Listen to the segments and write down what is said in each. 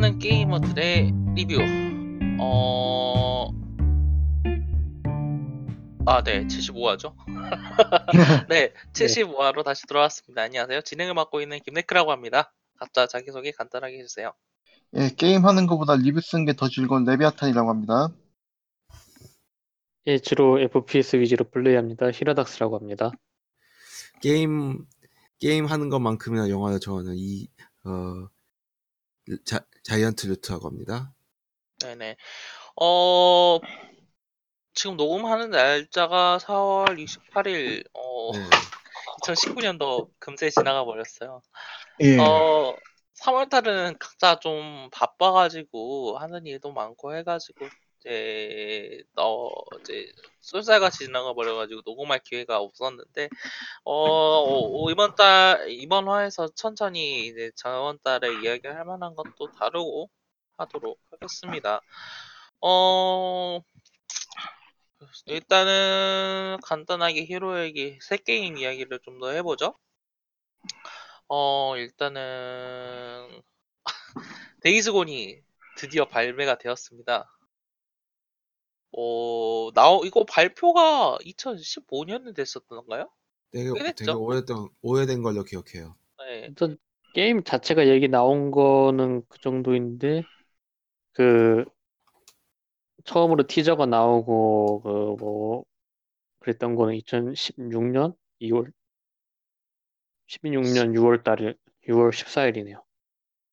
파는 게이머들의 리뷰. 어, 아, 네, 75화죠. 네, 75화로 다시 돌아왔습니다. 안녕하세요. 진행을 맡고 있는 김네크라고 합니다. 각자 자기소개 간단하게 해주세요. 예, 게임 하는 것보다 리뷰 쓰는 게 더 즐거운 레비아탄이라고 합니다. 예, 주로 FPS 위주로 플레이합니다. 히라닥스라고 합니다. 게임 게임 하는 것만큼이나 영화를 좋아하는 이 어, 자, 자이언트 루트라고 합니다. 네네. 어, 지금 녹음하는 날짜가 4월 28일, 어, 네. 2019년도 금세 지나가 버렸어요. 예. 어, 3월달은 각자 좀 바빠가지고 하는 일도 많고 해가지고 이제 어 이제 쏠살같이 지나가 버려가지고 녹음할 기회가 없었는데 어, 어, 이번 달 이번 화에서 천천히 이제 저번 달에 이야기할 만한 것도 다루고 하도록 하겠습니다. 어 일단은 간단하게 히로에게 새 게임 이야기를 좀 더 해보죠. 어, 일단은 데이즈곤이 드디어 발매가 되었습니다. 어, 나오 이거 발표가 2015년에 됐었던가요? 되게, 꽤 되게? 오래된 오래된 걸로 기억해요. 네. 일단 게임 자체가 얘기 나온 거는 그 정도인데 그 처음으로 티저가 나오고 그 뭐 그랬던 거는 2016년 2월 16년 6월 달에 6월 14일이네요.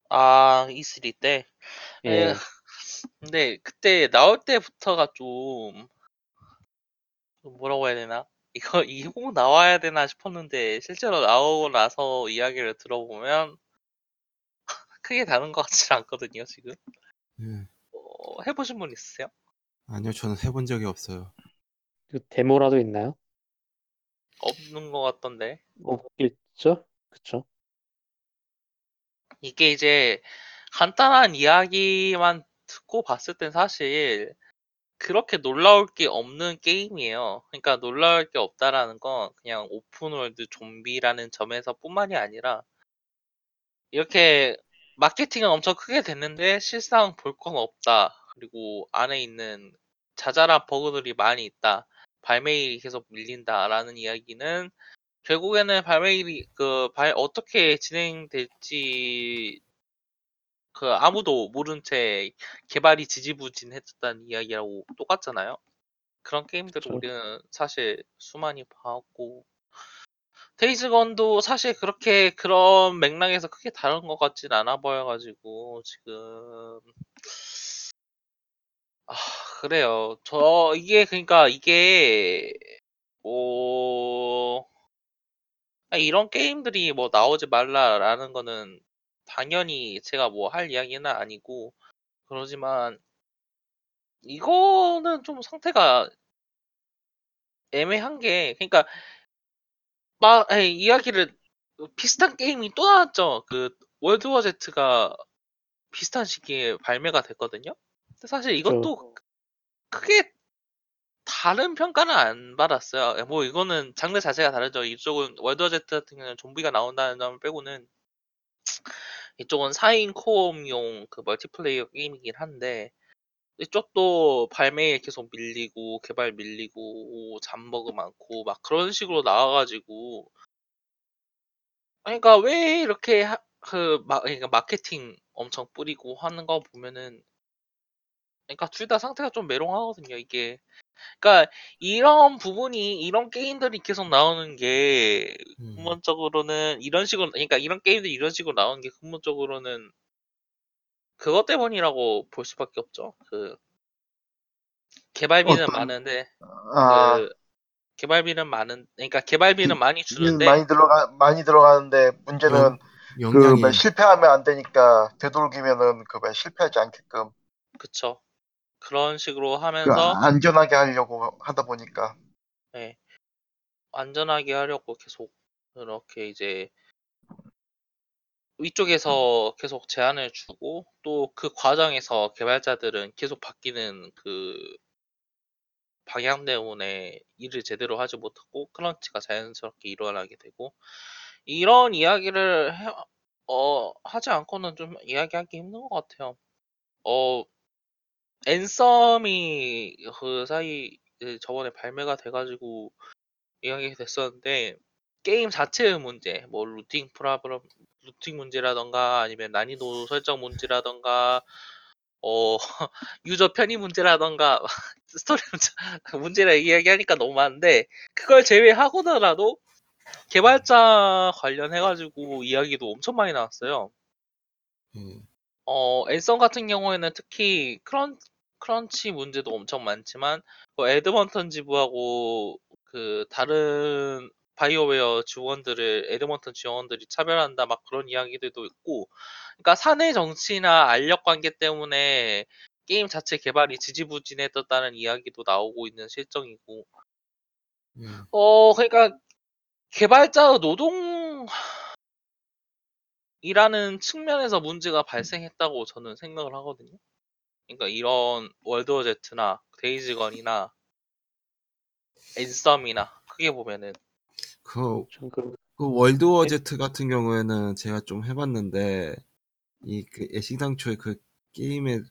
아, E3 때. 예. 예. 근데 그때 나올 때부터가 좀좀 뭐라고 해야 되나? 이거 이거 나와야 되나 싶었는데 실제로 나오고 나서 이야기를 들어보면 크게 다른 것 같지 않거든요, 지금. 네. 어, 해보신 분 있으세요? 아니요, 저는 해본 적이 없어요. 그 데모라도 있나요? 없는 것 같던데. 없겠죠? 그쵸? 이게 이제 간단한 이야기만 듣고 봤을 땐 사실 그렇게 놀라울 게 없는 게임이에요. 그러니까 놀라울 게 없다라는 건 그냥 open world 좀비라는 점에서 뿐만이 아니라 이렇게 마케팅은 엄청 크게 됐는데 실상 볼 건 없다. 그리고 안에 있는 자잘한 버그들이 많이 있다. 발매일이 계속 밀린다라는 이야기는 결국에는 발매일이 그 발, 어떻게 진행될지 그 아무도 모른 채 개발이 지지부진했었다는 이야기라고 똑같잖아요. 그런 게임들을 그쵸. 우리는 사실 수많이 봐왔고 데이즈건도 사실 그렇게 그런 맥락에서 크게 다른 것 같진 않아 보여가지고 지금 아 그래요. 저 이게 그러니까 이게 뭐 아, 이런 게임들이 뭐 나오지 말라라는 거는 당연히 제가 뭐 할 이야기는 아니고 그러지만 이거는 좀 상태가 애매한 게 그러니까 막 에이, 이야기를 비슷한 게임이 또 나왔죠. 그 월드워 Z가 비슷한 시기에 발매가 됐거든요. 근데 사실 이것도 크게 다른 평가는 안 받았어요. 뭐 이거는 장르 자체가 다르죠. 이쪽은 월드워 Z 같은 경우는 좀비가 나온다는 점을 빼고는 이쪽은 4인 코업용 그 멀티플레이어 게임이긴 한데 이쪽도 발매에 계속 밀리고 개발 밀리고 잠버그 많고 막 그런 식으로 나와가지고 그러니까 왜 이렇게 하- 그 마, 그러니까 마케팅 엄청 뿌리고 하는 거 보면은 그러니까 둘 다 상태가 좀 메롱하거든요 이게 그러니까 이런 부분이 이런 게임들이 계속 나오는 게 음. 근본적으로는 이런 식으로 그러니까 이런 게임들이 이런 식으로 나오는 게 근본적으로는 그것 때문이라고 볼 수밖에 없죠. 그 개발비는 어떤- 많은데 아, 그 개발비는 많은 그러니까 개발비는 많이 일 주는데 많이 들어가 많이 들어가는데 문제는 그 영향이 뭐 실패하면 안 되니까 되도록이면은 그뭐 실패하지 않게끔 그쵸 그런 식으로 그 하면서 안전하게 하려고 하다 보니까 예, 안전하게 하려고 계속 그렇게 이제 위쪽에서 계속 제한을 주고 또 그 과정에서 개발자들은 계속 바뀌는 그 방향 때문에 일을 제대로 하지 못하고 crunch가 자연스럽게 일어나게 되고 이런 이야기를 해- 어, 하지 않고는 좀 이야기하기 힘든 것 같아요. 어, Anthem이 그 사이 그 저번에 발매가 돼가지고 이야기 됐었는데 게임 자체의 문제, 뭐 looting problem, looting 문제라던가 아니면 난이도 설정 문제라던가 어 유저 편의 문제라던가 스토리 문제, 문제라 이야기하니까 너무 많은데 그걸 제외하고더라도 개발자 관련해가지고 이야기도 엄청 많이 나왔어요. 예. 어, Anthem 같은 경우에는 특히 crun, crunch 문제도 엄청 많지만, 그 에드먼턴 지부하고 그 다른 BioWare 직원들을, 에드먼턴 직원들이 차별한다, 막 그런 이야기들도 있고, 그러니까 사내 정치나 알력 관계 때문에 게임 자체 개발이 지지부진했었다는 이야기도 나오고 있는 실정이고, 예. 어, 그러니까 개발자의 노동 이라는 측면에서 문제가 발생했다고 저는 생각을 하거든요. 그러니까 이런 월드워 제트나 데이즈건이나 앤썸이나 크게 보면은 그, 좀 그, 그 월드워 제트 같은 경우에는 제가 좀 해봤는데 이그 애시당초에 그 게임에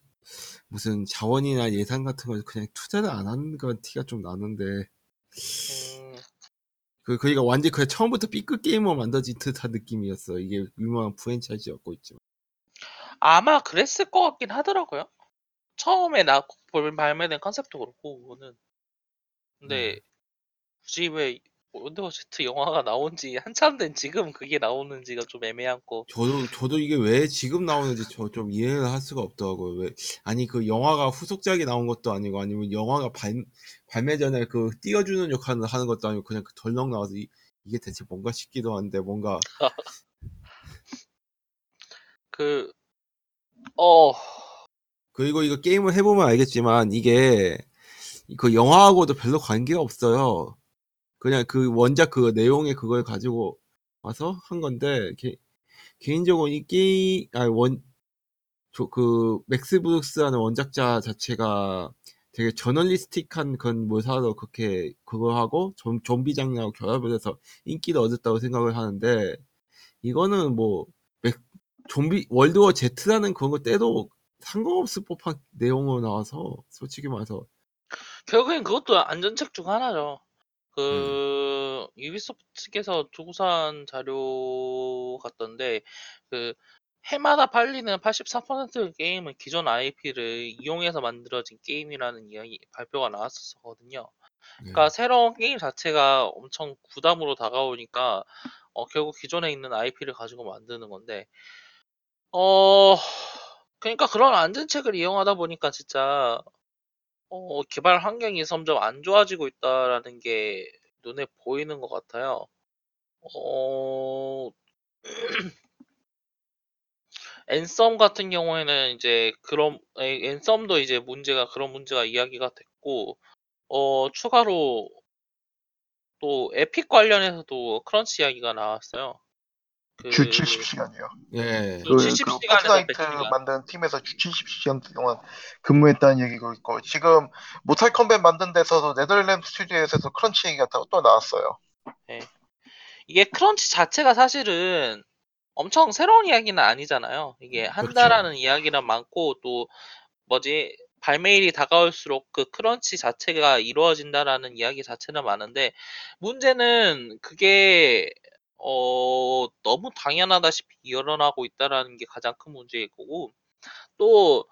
무슨 자원이나 예산 같은 걸 그냥 투자를 안 하는 건 티가 좀 나는데 음, 그 그러니까 완전 그 처음부터 B급 게이머 만들어진 듯한 느낌이었어. 이게 유명한 프랜차이즈였고 있지만. 아마 그랬을 것 같긴 하더라고요. 처음에 나 볼- 발매된 컨셉도 그렇고 그거는 근데 굳이 왜 제트 영화가 나온 지 한참 된 지금 그게 나오는지가 좀 애매한 거. 저도 저도 이게 왜 지금 나오는지 저 좀 이해를 할 수가 없더라고요. 왜 아니 그 영화가 후속작이 나온 것도 아니고 아니면 영화가 발 발매 전에 그 띄워주는 역할을 하는 것도 아니고 그냥 그 덜렁 나와서 이, 이게 대체 뭔가 싶기도 한데 뭔가 그 어, 그리고 이거 게임을 해보면 알겠지만 이게 그 영화하고도 별로 관계가 없어요. 그냥 그 원작 그 내용의 그걸 가지고 와서 한 건데 개, 개인적으로 이 게임 아원 그 맥스 브룩스라는 원작자 자체가 되게 journalistic한 그런 묘사로 그렇게 그거 하고 좀 좀비 장르하고 결합을 해서 인기를 얻었다고 생각을 하는데 이거는 뭐 맥- 좀비 World War Z라는 그런 거 떼도 상관없을 법한 내용으로 나와서 솔직히 말해서 결국엔 그것도 안전책 중 하나죠. 그 유비소프트 측에서 조사한 자료 같던데 그 해마다 팔리는 84%의 게임은 기존 IP를 이용해서 만들어진 게임이라는 이야기 발표가 나왔었거든요. 그러니까 새로운 게임 자체가 엄청 부담으로 다가오니까 어, 결국 기존에 있는 IP를 가지고 만드는 건데 어 그러니까 그런 안전책을 이용하다 보니까 진짜 어, 개발 환경이 점점 안 좋아지고 있다라는 게 눈에 보이는 것 같아요. 어, 앤썸 같은 경우에는 이제 그런 에, 앤썸도 이제 문제가 그런 문제가 이야기가 됐고 어, 추가로 또 Epic 관련해서도 crunch 이야기가 나왔어요. 그, 주 70시간이요. 예그 그, 70그 시간에서 100시간. 만든 팀에서 주 70시간 동안 근무했다는 얘기가 있고 지금 Mortal Kombat 만든 데서도 네덜란드 스튜디오에서 crunch 얘기가 또- 또 나왔어요. 이게 crunch 자체가 사실은 엄청 새로운 이야기는 아니잖아요. 이게 그렇죠. 한다라는 이야기는 많고 또 뭐지 발매일이 다가올수록 그 crunch 자체가 이루어진다라는 이야기 자체는 많은데 문제는 그게 어 너무 당연하다시피 일어나고 있다라는 게 가장 큰 문제일 거고 또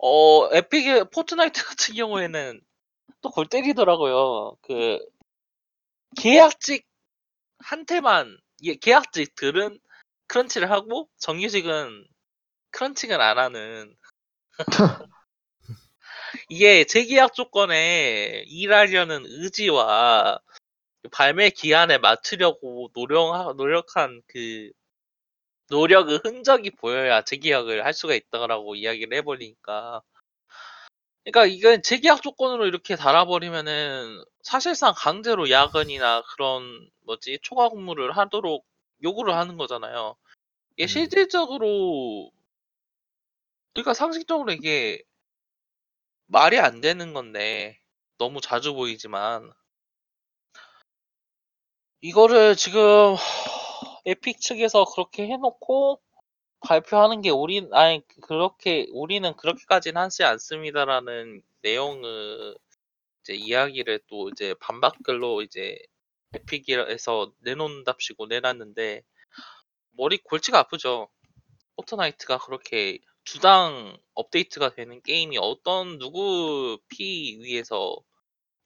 어 Epic의 Fortnite 같은 경우에는 또 골 때리더라고요. 그 계약직 한테만 예, 계약직들은 crunch를 하고 정규직은 crunch를 안 하는 이게 재계약 조건에 일하려는 의지와 발매 기한에 맞추려고 노력 노력한 그 노력의 흔적이 보여야 재계약을 할 수가 있다라고 이야기를 해버리니까 그러니까 이건 재계약 조건으로 이렇게 달아버리면은 사실상 강제로 야근이나 그런 뭐지 초과 근무를 하도록 요구를 하는 거잖아요. 이게 음. 실질적으로 그러니까 상식적으로 이게 말이 안 되는 건데 너무 자주 보이지만 이거를 지금 에픽 측에서 그렇게 해놓고 발표하는 게 우리 아니 그렇게 우리는 그렇게까지는 하지 않습니다라는 내용을 이제 이야기를 또 이제 반박글로 이제 에픽에서 내놓는답시고 내놨는데 머리 골치가 아프죠. Fortnite가 그렇게 주당 업데이트가 되는 게임이 어떤 누구 피 위에서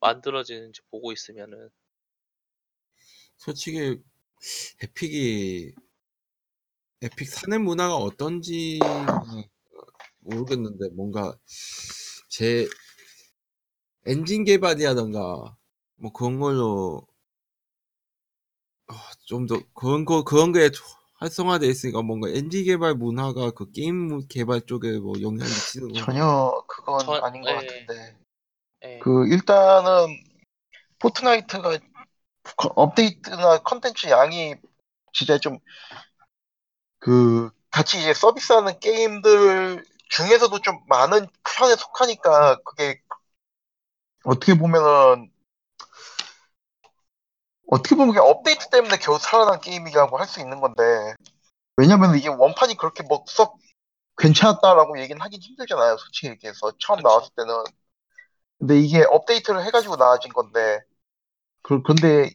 만들어지는지 보고 있으면은 솔직히 Epic이 Epic 사내 문화가 어떤지 모르겠는데 뭔가 제 엔진 개발이라던가 뭐 그런 걸로 좀더 그런 거 그런 게 활성화돼 있으니까 뭔가 엔진 개발 문화가 그 게임 개발 쪽에 뭐 영향 미치는 거 전혀 그건 전- 아닌 것 예. 같은데. 예. 그 일단은 Fortnite가 거- 업데이트나 컨텐츠 양이 진짜 좀 그 같이 이제 서비스하는 게임들 중에서도 좀 많은 편에 속하니까 그게 어떻게 보면은 어떻게 보면 그게 업데이트 때문에 겨우 살아난 게임이라고 할 수 있는 건데 왜냐면 이게 원판이 그렇게 뭐썩 괜찮았다라고 얘기는 하긴 힘들잖아요 솔직히 얘기해서 처음 그쵸. 나왔을 때는 근데 이게 업데이트를 해가지고 나아진 건데 그, 근데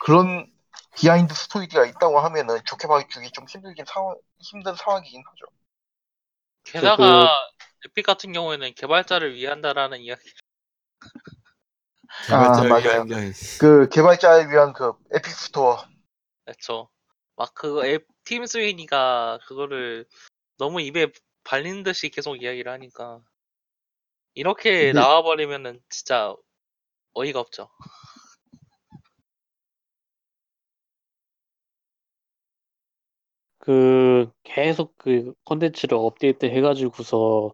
그런 비하인드 스토리가 있다고 하면은 좋게 봐주기 좀 힘들긴 상황 힘든 상황이긴 하죠. 게다가 Epic 같은 경우에는 개발자를 위한다라는 이야기 개발자를 맞아요. 위한 게 아니- 그 개발자를 위한 그 Epic Store 그렇죠. 막 그거 앱, 팀 스위니가 그거를 너무 입에 발리는 듯이 계속 이야기를 하니까 이렇게 근데- 나와버리면은 진짜 어이가 없죠. 그 계속 그 콘텐츠를 업데이트 해가지고서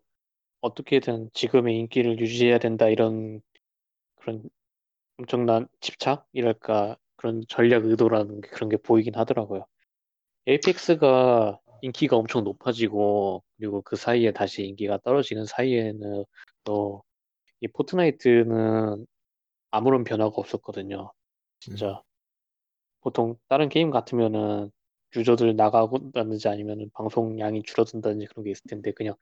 어떻게든 지금의 인기를 유지해야 된다 이런 그런 엄청난 집착이랄까 그런 전략 의도라는 게 그런 게 보이긴 하더라고요. Apex가 인기가 엄청 높아지고 그리고 그 사이에 다시 인기가 떨어지는 사이에는 또 이 Fortnite는 아무런 변화가 없었거든요. 진짜 보통 다른 게임 같으면은 유저들 나가고다든지 아니면은 방송량이 줄어든다든지 그런 게 있을 텐데 그냥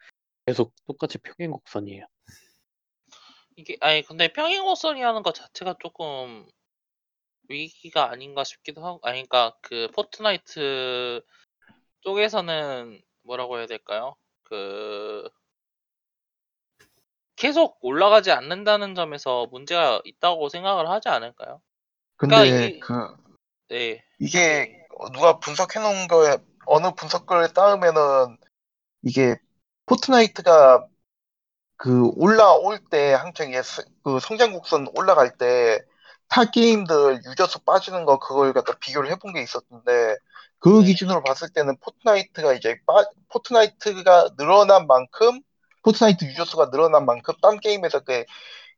계속 똑같이 평행 곡선이에요. 이게 아니 근데 평행곡선이라는 것 자체가 조금 위기가 아닌가 싶기도 하고 아니 그러니까 그 포트나이트 쪽에서는 뭐라고 해야 될까요? 그 계속 올라가지 않는다는 점에서 문제가 있다고 생각을 하지 않을까요? 근데 그러니까 이- 그 네. 이게 누가 분석해 놓은 거에 어느 분석글에 따르면은 이게 포트나이트가 그 올라올 때 스- 그 성장 곡선 올라갈 때 타 게임들 유저 수 빠지는 거 그걸 갖다 비교를 해본 게 있었는데 그 네. 기준으로 봤을 때는 포트나이트가 이제 빠, 포트나이트가 늘어난 만큼 포트나이트 유저 수가 늘어난 만큼 딴 게임에서 그이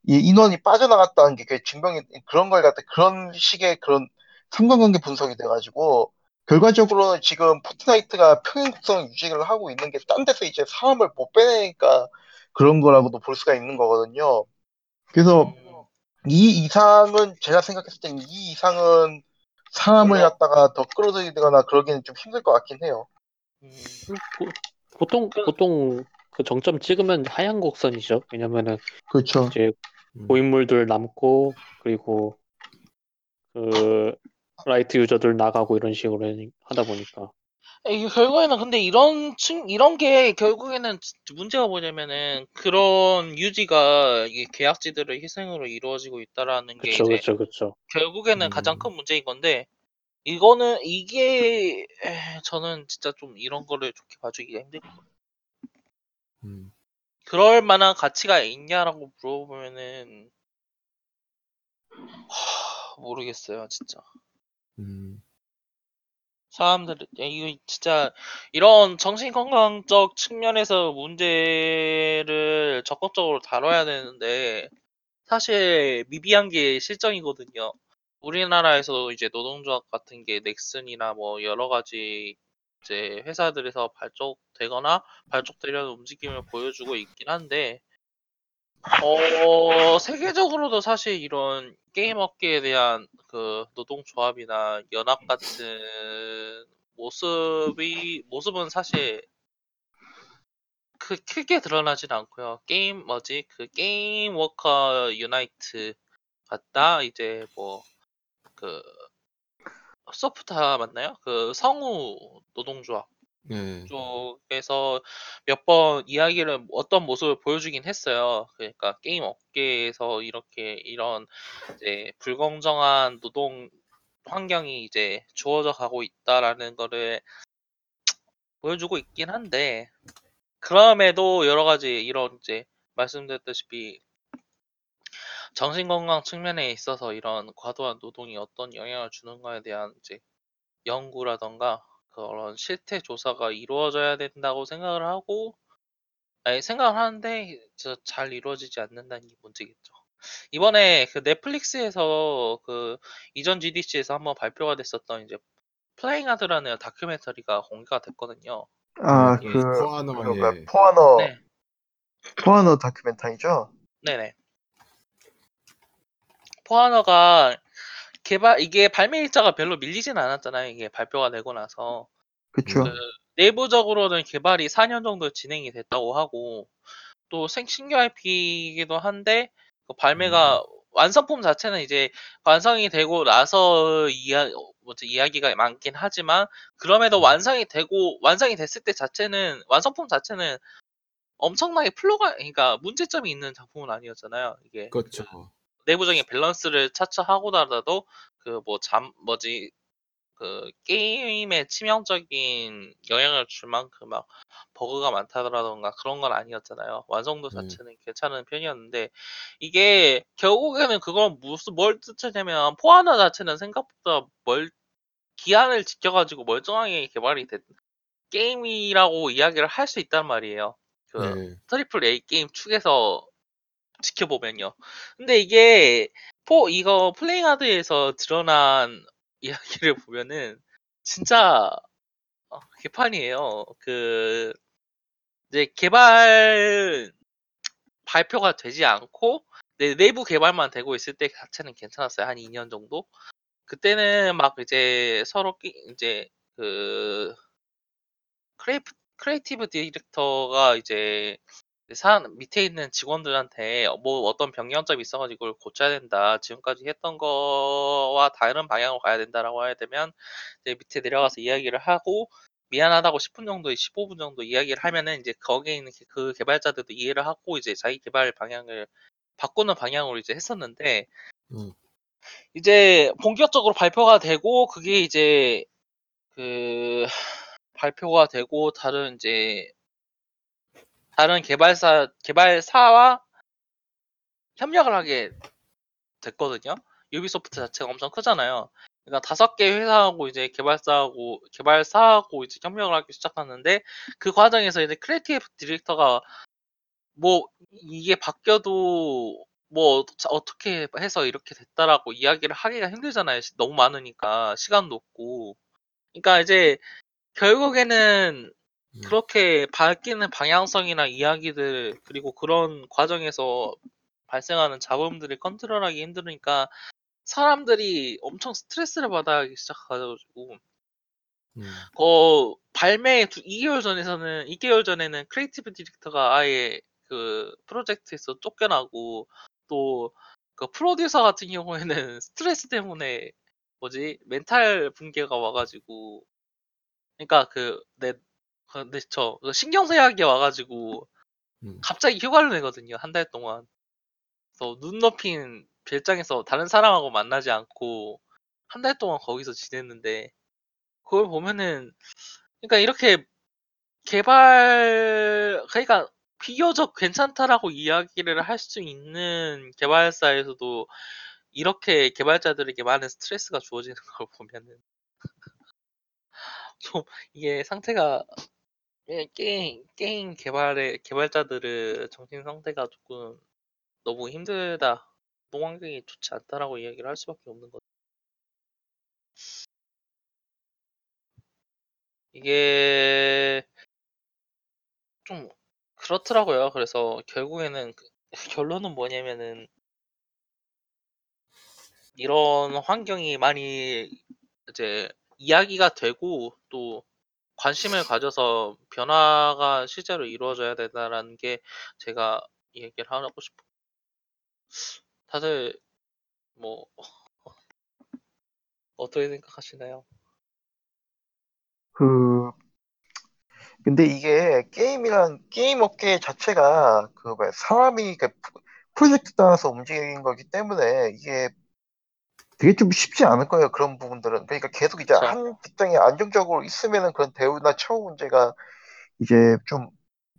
인원이 빠져나갔다는 게 증명이 그런 걸 갖다 그런 식의 그런 상관관계 분석이 돼가지고 결과적으로 지금 포트나이트가 평행 곡선 유지를 하고 있는 게 딴 데서 이제 사람을 못 빼내니까 그런 거라고도 볼 수가 있는 거거든요. 그래서 음, 이 이상은 제가 생각했을 땐이 이상은 사람을. 갖다가 더 끌어들이거나 그러기는 좀 힘들 것 같긴 해요. 음, 보, 그- 보통 그 정점 찍으면 하향 곡선이죠. 왜냐면은 그렇죠. 이제 음. 고인물들 남고 그리고 그 light 유저들 나가고 이런 식으로 하다 보니까 이게 결국에는 근데 이런 층 이런 게 결국에는 지- 문제가 뭐냐면은 그런 유지가 이게 계약직들의 희생으로 이루어지고 있다라는 게 그쵸 이제 그쵸 그쵸. 결국에는 음. 가장 큰 문제인 건데 이거는 이게 에, 저는 진짜 좀 이런 거를 좋게 봐주기가 힘들거든요. 음. 그럴 만한 가치가 있냐라고 물어보면은 하, 모르겠어요 진짜. 음. 사람들 이거 진짜 이런 정신건강적 측면에서 문제를 적극적으로 다뤄야 되는데 사실 미비한 게 실정이거든요. 우리나라에서도 이제 노동조합 같은 게 넥슨이나 뭐 여러 가지 이제 회사들에서 발족되거나 발족되려는 움직임을 보여주고 있긴 한데 어 세계적으로도 사실 이런 게임 업계에 대한 그 노동조합이나 연합 같은 모습이 모습은 사실 그 크게 드러나진 않고요. 게임 뭐지 그 Game Workers Unite 같다 이제 뭐 그 소프타 맞나요? 그 성우 노동조합 네. 쪽에서 몇 번 이야기를 어떤 모습을 보여주긴 했어요. 그러니까 게임 업계에서 이렇게 이런 이제 불공정한 노동 환경이 이제 주어져 가고 있다라는 거를 보여주고 있긴 한데 그럼에도 여러 가지 이런 이제 말씀드렸다시피 정신건강 측면에 있어서 이런 과도한 노동이 어떤 영향을 주는가에 대한 이제 연구라던가 그런 실태 조사가 이루어져야 된다고 생각을 하고 아니 생각을 하는데 저잘 이루어지지 않는다는 게 문제겠죠. 이번에 그 넷플릭스에서 그 이전 GDC에서 한번 발표가 됐었던 이제 플레잉 하드라는 다큐멘터리가 공개가 됐거든요. 아, 예, 그, 포아노의 그거가 포아너, 네, 포아너 다큐멘터리죠? 네네. 포아너가 개발 이게 발매 일자가 별로 밀리진 않았잖아요. 이게 발표가 되고 나서 그쵸. 그 내부적으로는 개발이 4년 정도 진행이 됐다고 하고 또 생 신규 IP이기도 한데 그 발매가 완성품 자체는 이제 완성이 되고 나서 이야 뭐지 이야기가 많긴 하지만 그럼에도 음. 완성이 되고 완성이 됐을 때 자체는 완성품 자체는 엄청나게 flaw가 그러니까 문제점이 있는 작품은 아니었잖아요. 이게 그렇죠. 내부적인 밸런스를 차치하고더라도 그 뭐 잠 뭐지 그 게임에 치명적인 영향을 줄 만큼 막 버그가 많다더라던가 그런 건 아니었잖아요. 완성도 음. 자체는 괜찮은 편이었는데 이게 결국에는 그건 무슨 뭘 뜻하냐면 포 아너 자체는 생각보다 멀 기한을 지켜가지고 멀쩡하게 개발이 된 게임이라고 이야기를 할 수 있단 말이에요. 그 네. triple A 게임 축에서 지켜보면요. 근데 이게 포 이거 Playing Hard에서 드러난 이야기를 보면은 진짜 어, 개판이에요. 그 이제 개발 발표가 되지 않고 내, 내부 개발만 되고 있을 때 자체는 괜찮았어요. 한 2년 정도. 그때는 막 이제 서로 끼- 이제 그 크레이프, creative director가 이제 산 밑에 있는 직원들한테 뭐 어떤 변경점이 있어 가지고 그걸 고쳐야 된다. 지금까지 했던 거와 다른 방향으로 가야 된다라고 해야 되면 이제 밑에 내려가서 이야기를 하고 미안하다고 10 분 정도, 15 분 정도 이야기를 하면은 이제 거기에 있는 그 개발자들도 이해를 하고 이제 자기 개발 방향을 바꾸는 방향으로 이제 했었는데 음. 이제 본격적으로 발표가 되고 그게 이제 그 발표가 되고 다른 이제 다른 개발사 개발사와 협력을 하게 됐거든요. 유비소프트 자체가 엄청 크잖아요. 그러니까 다섯 개 회사하고 이제 개발사하고 개발사하고 이제 협력을 하기 시작하는데 그 과정에서 이제 creative director가 뭐 이게 바뀌어도 뭐 자- 어떻게 해서 이렇게 됐다라고 이야기를 하기가 힘들잖아요. 시- 너무 많으니까 시간도 없고. 그러니까 이제 결국에는 음. 그렇게 바뀌는 방향성이나 이야기들 그리고 그런 과정에서 발생하는 잡음들을 컨트롤하기 힘드니까 사람들이 엄청 스트레스를 받아하기 시작해가지고 음. 그 발매 두 2개월 전에서는 2개월 전에는 creative director가 아예 그 프로젝트에서 쫓겨나고 또 그 프로듀서 같은 경우에는 스트레스 때문에 뭐지 멘탈 붕괴가 와가지고 그러니까 그 내 근데 저 신경쇠약이 와가지고 음. 갑자기 휴가를 내거든요 한 달 동안 그래서 눈 높인 별장에서 다른 사람하고 만나지 않고 한 달 동안 거기서 지냈는데 그걸 보면은 그러니까 이렇게 개발 그러니까 비교적 괜찮다라고 이야기를 할 수 있는 개발사에서도 이렇게 개발자들에게 많은 스트레스가 주어지는 걸 보면은 좀 이게 상태가 예, 게임 게임 개발의 개발자들의 정신 상태가 조금 너무 힘들다. 노동 환경이 좋지 않다라고 이야기를 할 수밖에 없는 것. 이게 좀 그렇더라고요. 그래서 결국에는 그- 결론은 뭐냐면은 이런 환경이 많이 이제 이야기가 되고 또 관심을 가져서 변화가 실제로 이루어져야 된다라는 게 제가 이 얘기를 하고 싶어. 다들 뭐 어떻게 생각하시나요? 그 근데 이게 게임이란 게임 업계 자체가 그 사람이 그 프로젝트 따라서 움직이는 거기 때문에 이게 되게 좀 쉽지 않을 거예요. 그런 부분들은. 그러니까 계속 이제 그쵸. 한 직장에 안정적으로 있으면은 그런 대우나 처우 문제가 이제 좀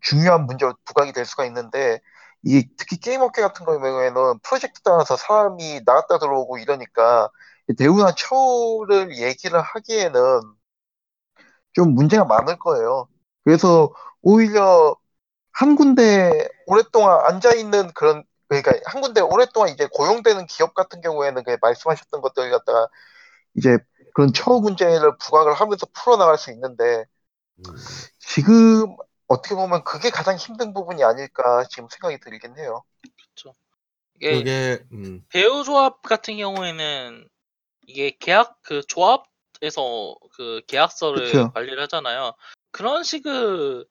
중요한 문제로 부각이 될 수가 있는데 이게 특히 게임 업계 같은 경우에는 프로젝트 따라서 사람이 나갔다 들어오고 이러니까 대우나 처우를 얘기를 하기에는 좀 문제가 많을 거예요. 그래서 오히려 한 군데 오랫동안 앉아 있는 그런 그러니까 한 군데 오랫동안 이제 고용되는 기업 같은 경우에는 그 말씀하셨던 것들 갖다가 이제 그런 처우 문제를 부각을 하면서 풀어나갈 수 있는데 음. 지금 어떻게 보면 그게 가장 힘든 부분이 아닐까 지금 생각이 들긴 해요. 이게 그게 음. 배우 조합 같은 경우에는 이게 계약 그 조합에서 그 계약서를 그쵸. 관리를 하잖아요. 그런 식의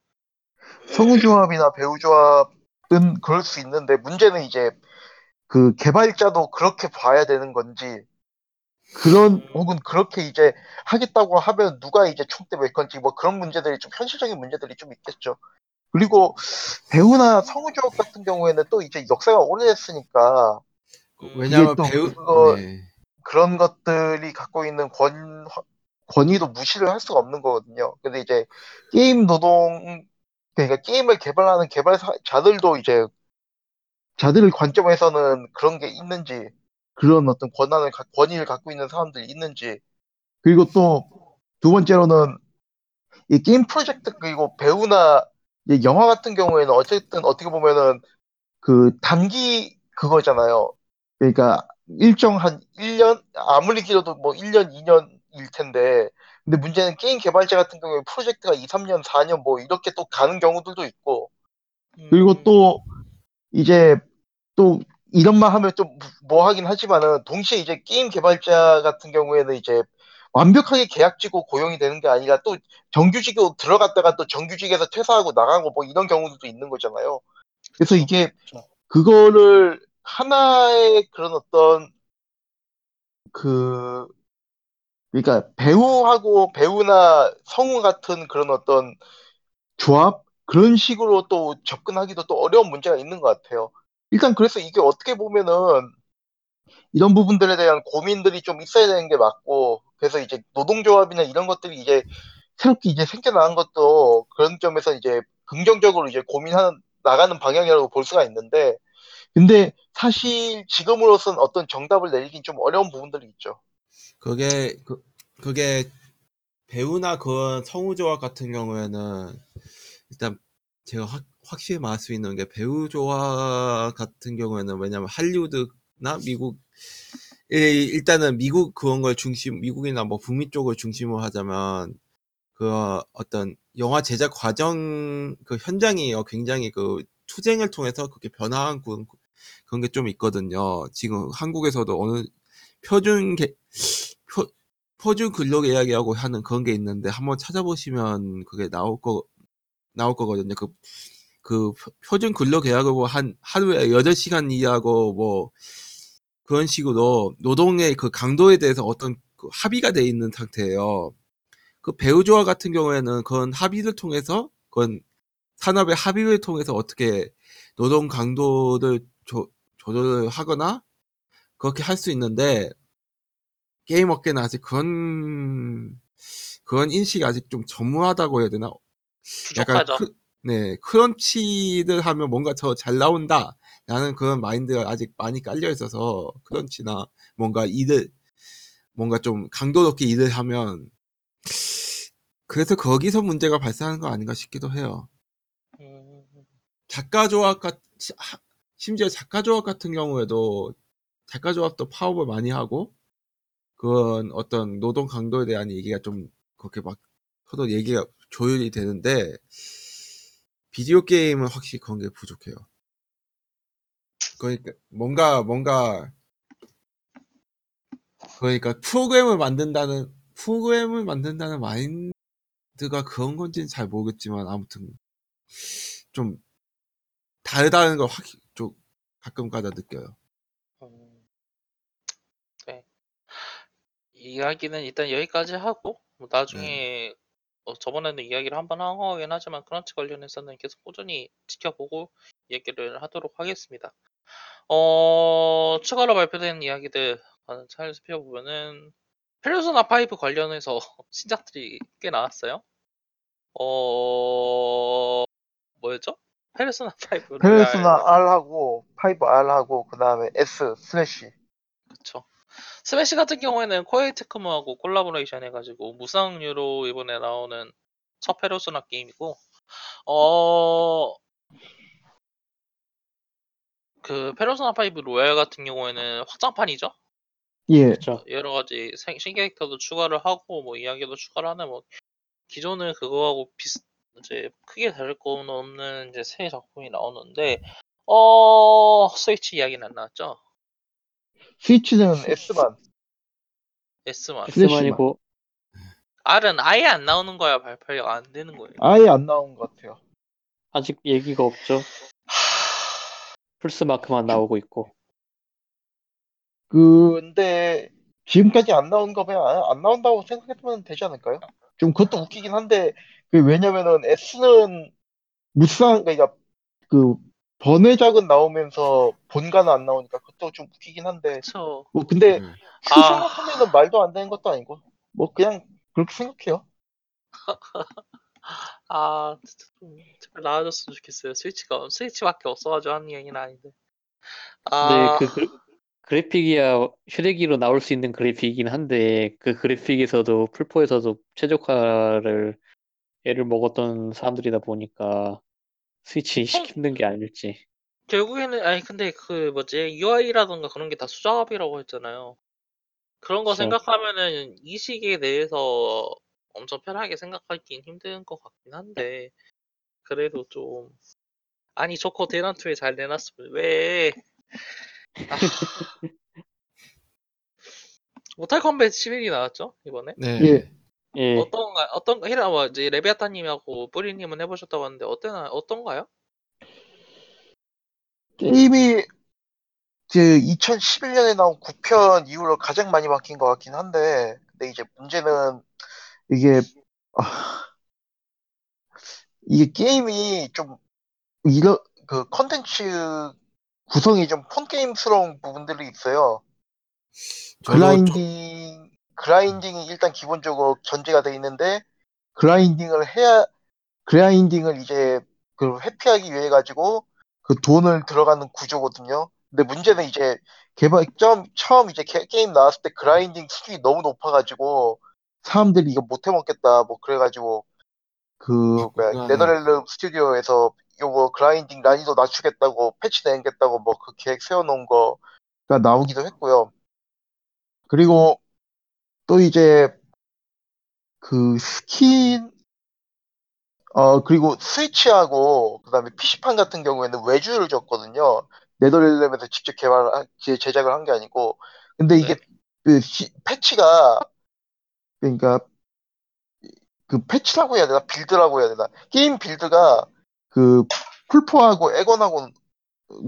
성우 조합이나 배우 조합 은 그럴 수 있는데 문제는 이제 그 개발자도 그렇게 봐야 되는 건지 그런 혹은 그렇게 이제 하겠다고 하면 누가 이제 총대 맬 건지 뭐 그런 문제들이 좀 현실적인 문제들이 좀 있겠죠. 그리고 배우나 성우조합 같은 경우에는 또 이제 역사가 오래됐으니까 음, 왜냐하면 배우 그거- 네. 그런 것들이 갖고 있는 권, 권위도 무시를 할 수가 없는 거거든요. 근데 이제 게임 노동, 그러니까 게임을 개발하는 개발자들도 이제 자들의 관점에서는 그런 게 있는지, 그런 어떤 권한을, 가- 권위를 갖고 있는 사람들이 있는지, 그리고 또 두 번째로는 이 게임 프로젝트, 그리고 배우나 이 영화 같은 경우에는 어쨌든 어떻게 보면은 그 단기 그거잖아요. 그러니까 일정 한 1년 아무리 길어도 뭐 1년, 2년일 텐데 근데 문제는 게임 개발자 같은 경우에 프로젝트가 2, 3년, 4년 뭐 이렇게 또 가는 경우들도 있고 그리고 음, 또 이제 또 이런 말 하면 좀 뭐 하긴 하지만은 동시에 이제 게임 개발자 같은 경우에는 이제 완벽하게 계약직으로 고용이 되는 게 아니라 또 정규직으로 들어갔다가 또 정규직에서 퇴사하고 나가고 뭐 이런 경우도 있는 거잖아요. 그래서. 이게 그거를 하나의 그런 어떤 그 그러니까 배우하고 배우나 성우 같은 그런 어떤 조합 그런 식으로 또 접근하기도 또 어려운 문제가 있는 것 같아요. 일단 그래서 이게 어떻게 보면은 이런 부분들에 대한 고민들이 좀 있어야 되는 게 맞고 그래서 이제 노동조합이나 이런 것들이 이제 새롭게 이제 생겨나는 것도 그런 점에서 이제 긍정적으로 이제 고민하는 나가는 방향이라고 볼 수가 있는데 근데 사실 지금으로선 어떤 정답을 내리긴 좀 어려운 부분들이 있죠. 그게 그, 그게 배우나 그런 성우 조합 같은 경우에는 일단 제가 확, 확실히 말할 수 있는 게 배우 조합 같은 경우에는 왜냐면 할리우드나 미국 일- 일단은 미국 그런 걸 중심 미국이나 뭐 북미 쪽을 중심으로 하자면 그 어떤 영화 제작 과정 그 현장이 굉장히 그 투쟁을 통해서 그렇게 변화한 그런 그런 게 좀 있거든요. 지금 한국에서도 어느 표준 개, 표, 표준 근로 계약이라고 하는 그런 게 있는데 한번 찾아보시면 그게 나올 거 나올 거거든요. 그, 그 표- 표준 근로 계약을 뭐한 하루에 8시간 일하고 뭐 그런 식으로 노동의 그 강도에 대해서 어떤 그 합의가 돼 있는 상태예요. 그 배우조합 같은 경우에는 그런 합의를 통해서 그건 산업의 합의를 통해서 어떻게 노동 강도를 조, 조절을 하거나 그렇게 할 수 있는데 게임 업계는 아직 그런 그런 인식이 아직 좀 전무하다고 해야 되나? 약간 부족하죠. 크, 네 크런치를 하면 뭔가 더잘 나온다 라는 그런 마인드가 아직 많이 깔려 있어서 크런치나 뭔가 일을 뭔가 좀 강도 높게 일을 하면 그래서 거기서 문제가 발생하는 거 아닌가 싶기도 해요. 음, 작가 조합 같 하- 심지어 작가 조합 같은 경우에도 작가 조합도 파업을 많이 하고 그건 어떤 노동 강도에 대한 얘기가 좀 그렇게 막 서로 얘기가 조율이 되는데 비디오 게임은 확실히 그런 게 부족해요. 그러니까 뭔가 뭔가 그러니까 프로그램을 만든다는 프로그램을 만든다는 마인드가 그런 건지는 잘 모르겠지만 아무튼 좀 다르다는 걸 확, 좀 가끔 가다 느껴요. 음, 네. 이야기는 일단 여기까지 하고 뭐 나중에 어, 저번에는 이야기를 한번 한 거긴 하지만 crunch 관련해서는 계속 꾸준히 지켜보고 얘기를 하도록 하겠습니다. 어, 추가로 발표된 이야기들 잘 살펴보면은 페르소나 5 관련해서 신작들이 꽤 나왔어요. 어, 뭐였죠? 페르소나 5 페르소나 R하고 5R하고 그 다음에 S slash. 스매시 같은 경우에는 코에이 테크모하고 콜라보레이션 해가지고 무쌍류로 이번에 나오는 첫 페르소나 게임이고, 어, 그 페르소나 5 로얄 같은 경우에는 확장판이죠. 예 그렇죠. 여러 가지 생- 신캐릭터도 추가를 하고 뭐 이야기도 추가를 하는 뭐 기존의 그거하고 비슷 이제 크게 다를 건 없는 이제 새 작품이 나오는데 어 스위치 이야기는 안 나왔죠? 스위치는 S만 S만. S만이고 R은 아예 안 나오는 거야 발표가 안 되는 거예요. 아예 안 나온 것 같아요 아직 얘기가 없죠. 플스 마크만 나오고 있고. 근데 지금까지 안 나온 거면 안, 안 나온다고 생각했으면 되지 않을까요? 좀 그것도 웃기긴 한데 그 왜냐면은 S는 무쌍 그러니까 그 번외작은 나오면서 본가는 안 나오니까 그것도 좀 웃기긴 한데 그쵸. 뭐 근데 음. 그 아. 생각하면은 말도 안 되는 것도 아니고 뭐 그냥 그렇게 생각해요. 아 진짜 좀 제발 나와줬으면 좋겠어요. 스위치가 스위치밖에 없어가지고 하는 얘기는 아닌데. 아그 그- 그래픽이야 휴대기로 나올 수 있는 그래픽이긴 한데 그 그래픽에서도 풀포에서도 최적화를 애를 먹었던 사람들이다 보니까 스위치 힘든 게 아닐지. 결국에는 아니 근데 그 뭐지 UI라던가 그런 게 다 수작업이라고 했잖아요. 그런 거 그쵸. 생각하면은 이 시기에 대해서 엄청 편하게 생각하기는 힘든 것 같긴 한데 그래도 좀 아니 조커 대난투에 잘 내놨으면 왜 아. 모탈 컴뱃 11이 나왔죠 이번에 네. 예. 예, 어떤가 어떤 히라 뭐 이제 레비아타님하고 뿌리님은 해보셨다고 하는데 어때나 어떤가요? 게임이 그 2011년에 나온 9편 이후로 가장 많이 바뀐 것 같긴 한데 근데 이제 문제는 이게 아, 이게 게임이 좀 이런 그 컨텐츠 구성이 좀 폰 게임스러운 부분들이 있어요. 그라인딩 그라인딩이 일단 기본적으로 전제가 돼 있는데 그라인딩을 해야 그라인딩을 이제 그 회피하기 위해 가지고 그 돈을 들어가는 구조거든요. 근데 문제는 이제 개발 처음 처음 이제 게, 게임 나왔을 때 그라인딩 수준이 너무 높아가지고 사람들이 이거 못 해먹겠다 뭐 그래가지고 그 뭐야. 네더렐름 스튜디오에서 요거 grinding 난이도 낮추겠다고 패치 내겠다고 뭐 그 계획 세워놓은 거가 나오기도 했고요. 그리고 또 이제 그 스킨 어 그리고 스위치하고 그다음에 PC판 같은 경우에는 외주를 줬거든요. 네더렐름에서 직접 개발 제작을 한 게 아니고 근데 이게 그 시- 패치가 그러니까 그 패치라고 해야 되나 빌드라고 해야 되나 게임 빌드가 그 풀포하고 에건하고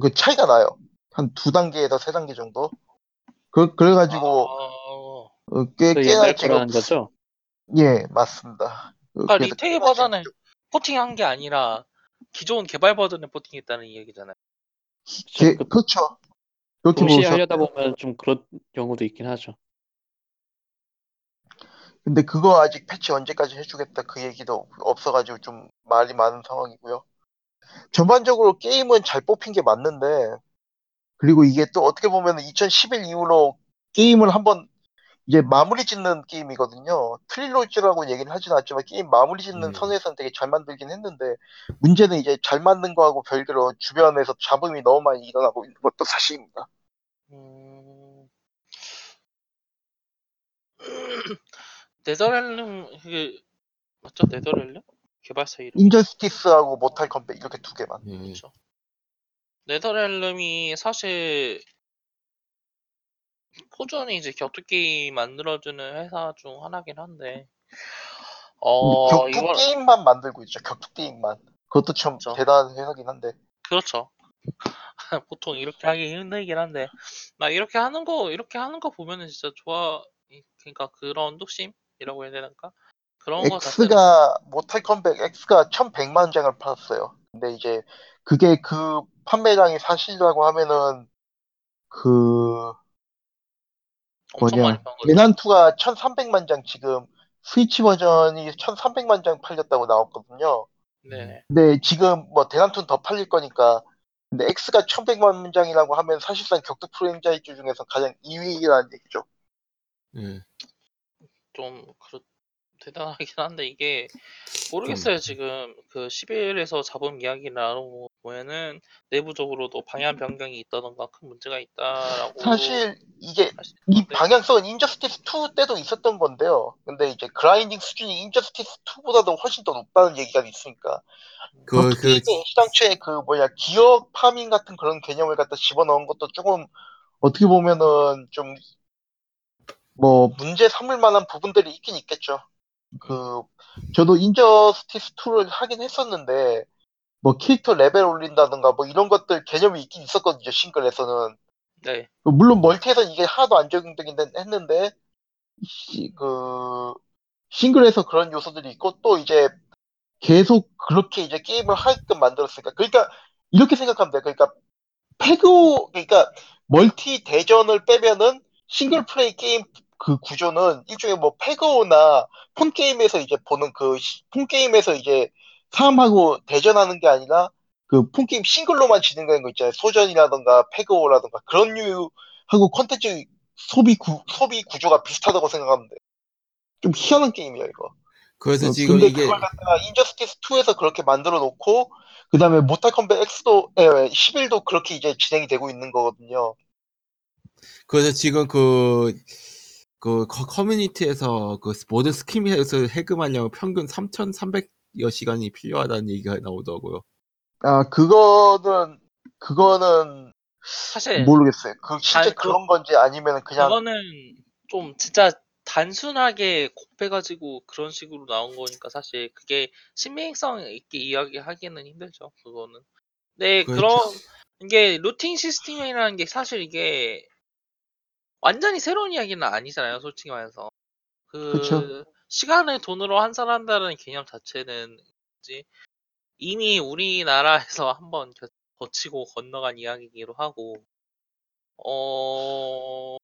그 차이가 나요. 한 두 단계에서 세 단계 정도. 그 그래가지고 아, 어, 꽤그 꽤나 옛날 지금 거라는 거죠? 예 맞습니다. 어, 그러니까 그래서 리테일 꽤나 버전을 지금 포팅한 게 아니라 기존 개발 버전을 포팅했다는 이야기잖아요. 게- 그- 그렇죠. 그렇게 동시에 보셔. 하려다 보면 좀 그런 경우도 있긴 하죠. 근데 그거 아직 패치 언제까지 해주겠다 그 얘기도 없어가지고 좀 말이 많은 상황이고요. 전반적으로 게임은 잘 뽑힌 게 맞는데 그리고 이게 또 어떻게 보면 2011 이후로 게임을 한번 이제 마무리 짓는 게임이거든요. 트릴로지라고 얘기는 하진 않지만 게임 마무리 짓는 음. 선에서는 되게 잘 만들긴 했는데 문제는 이제 잘 만든 거하고 별개로 주변에서 잡음이 너무 많이 일어나고 있는 것도 사실입니다. 음... 네더렐름 그게 맞죠? 네더렐름 개발사 이름 인저스티스하고 모탈 컴뱃 이렇게 두 개만. 예. 그렇죠. 네더렐름이 사실 꾸준히 이제 격투 게임 만들어주는 회사 중 하나긴 한데 어 격투 이걸 게임만 만들고 있죠. 격투 게임만. 그것도 참 그렇죠. 대단한 회사긴 한데. 그렇죠. 보통 이렇게 하기 힘들긴 한데 나 이렇게 하는 거 이렇게 하는 거 보면은 진짜 좋아. 이- 그러니까 그런 뚝심이라고 해야 되나까? 그런 거 X가 모탈 컴백 X가 1100만 장을 팔았어요. 근데 이제 그게 그 판매량이 사실이라고 하면은 그 엄청 뭐냐 많이 판 거죠. 대난2가 1300만 장 지금 스위치 버전이 1300만 장 팔렸다고 나왔거든요. 네. 근데 지금 뭐 대난투는 더 팔릴 거니까 근데 X가 1100만 장이라고 하면 사실상 격투 프랜차이즈 중에서 가장 2위라는 얘기죠. 예. 좀 그렇 대단하긴 한데 이게 모르겠어요 지금 그 11에서 잡음 이야기를 알 아보면은 내부적으로도 방향 변경이 있다던가 큰 문제가 있다라고 사실 이게 이 있는데 방향성은 인저스티스 2 때도 있었던 건데요. 근데 이제 grinding 수준이 인저스티스 2보다도 훨씬 더 높다는 얘기가 있으니까 그, 그 그, 시장초에 그 뭐냐 gear farming 같은 그런 개념을 갖다 집어넣은 것도 조금 어떻게 보면은 좀 뭐 문제 삼을 만한 부분들이 있긴 있겠죠. 그 저도 인저스티스 2를 하긴 했었는데 뭐 캐릭터 레벨 올린다든가 뭐 이런 것들 개념이 있긴 있었거든요 싱글에서는. 네. 물론 멀티에서는 이게 하나도 안 적용되긴 했는데 시- 그 싱글에서 그런 요소들이 있고 또 이제 계속 그렇게 이제 게임을 하게끔 만들었으니까. 그러니까 이렇게 생각하면 돼 그러니까 패그 그러니까 멀티 대전을 빼면은 싱글 플레이 게임 그 구조는 일종의 뭐 페그오나 폰 게임에서 이제 보는 그 폰 게임에서 이제 사람하고 대전하는 게 아니라 그 폰 게임 싱글로만 진행되는 거 있잖아요 소전이라던가 페그오라던가 그런 류하고 콘텐츠 소비 구 소비 구조가 비슷하다고 생각하면 돼. 좀 희한한 게임이야 이거. 그래서 어, 지금 근데 이게, 그걸 갖다가 인저스티스 2에서 그렇게 만들어 놓고 그다음에 모탈 컴뱃 X도 에, 11도 그렇게 이제 진행이 되고 있는 거거든요. 그래서 지금 그, 그 커- 커뮤니티에서 그 모든 스킨에서 해금하려면 평균 3,300 여 시간이 필요하다는 얘기가 나오더라고요. 아 그거는 그거는 사실 모르겠어요. 그 실제 단- 그- 그런 건지 아니면 그냥 그거는 좀 진짜 단순하게 곱해가지고 그런 식으로 나온 거니까 사실 그게 신빙성 있게 이야기하기는 힘들죠 그거는 네 그렇죠. 그런 이게 루팅 시스템이라는 게 사실 이게 완전히 새로운 이야기는 아니잖아요 솔직히 말해서 그 그쵸. 시간을 돈으로 환산한다는 개념 자체는 뭐지? 이미 우리나라에서 한번 겨- 거치고 건너간 이야기이기도 하고 어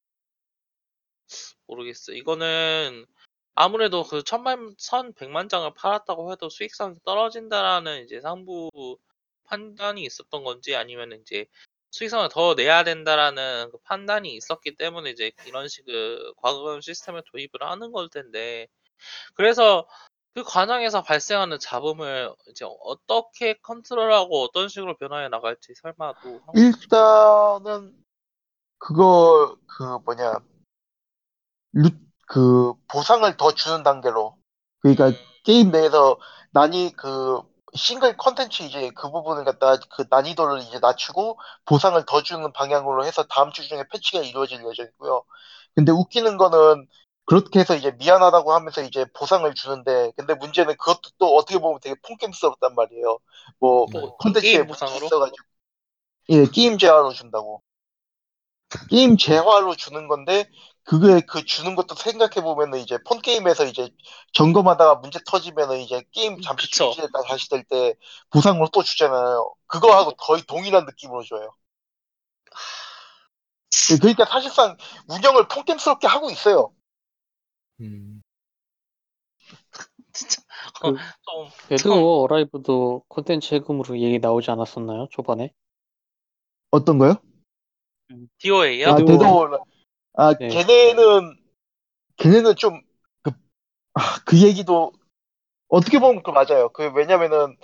모르겠어. 이거는 아무래도 그 천만, 천 백만 장을 팔았다고 해도 수익성이 떨어진다라는 이제 상부 판단이 있었던 건지 아니면 이제 수익성을 더 내야 된다라는 그 판단이 있었기 때문에 이제 이런 식의 과금 시스템을 도입을 하는 걸 텐데 그래서 그 과정에서 발생하는 잡음을 이제 어떻게 컨트롤하고 어떤 식으로 변화해 나갈지 설마도 한- 일단은 그거 그 뭐냐 루, 그 보상을 더 주는 단계로 그러니까 음, 게임 내에서 난이 그 싱글 컨텐츠 이제 그 부분을 갖다 그 난이도를 이제 낮추고 보상을 더 주는 방향으로 해서 다음 주 중에 패치가 이루어질 예정이고요. 근데 웃기는 거는 그렇게 해서 이제 미안하다고 하면서 이제 보상을 주는데 근데 문제는 그것도 또 어떻게 보면 되게 폰게임스럽단 말이에요. 뭐뭐 콘텐츠에 보상으로? 있어가지고 예 게임 재화로 준다고 게임 재화로 주는 건데 그게 그 주는 것도 생각해 보면은 이제 폰 게임에서 이제 점검하다가 문제 터지면은 이제 게임 잠시 그쵸. 중지됐다가 다시 될 때 보상으로 또 주잖아요. 그거하고 거의 동일한 느낌으로 줘요. 그러니까 사실상 운영을 폰게임스럽게 하고 있어요. 음. 진짜 그좀 데드 좀 오어 어라이브도 콘텐츠 해금으로 얘기 나오지 않았었나요? 초반에? 어떤 거요? DOA요? 아, 데드 데드올. 아, 네. 걔네는 걔네는 좀 그, 아, 그 얘기도 어떻게 보면 그 맞아요. 그 왜냐면은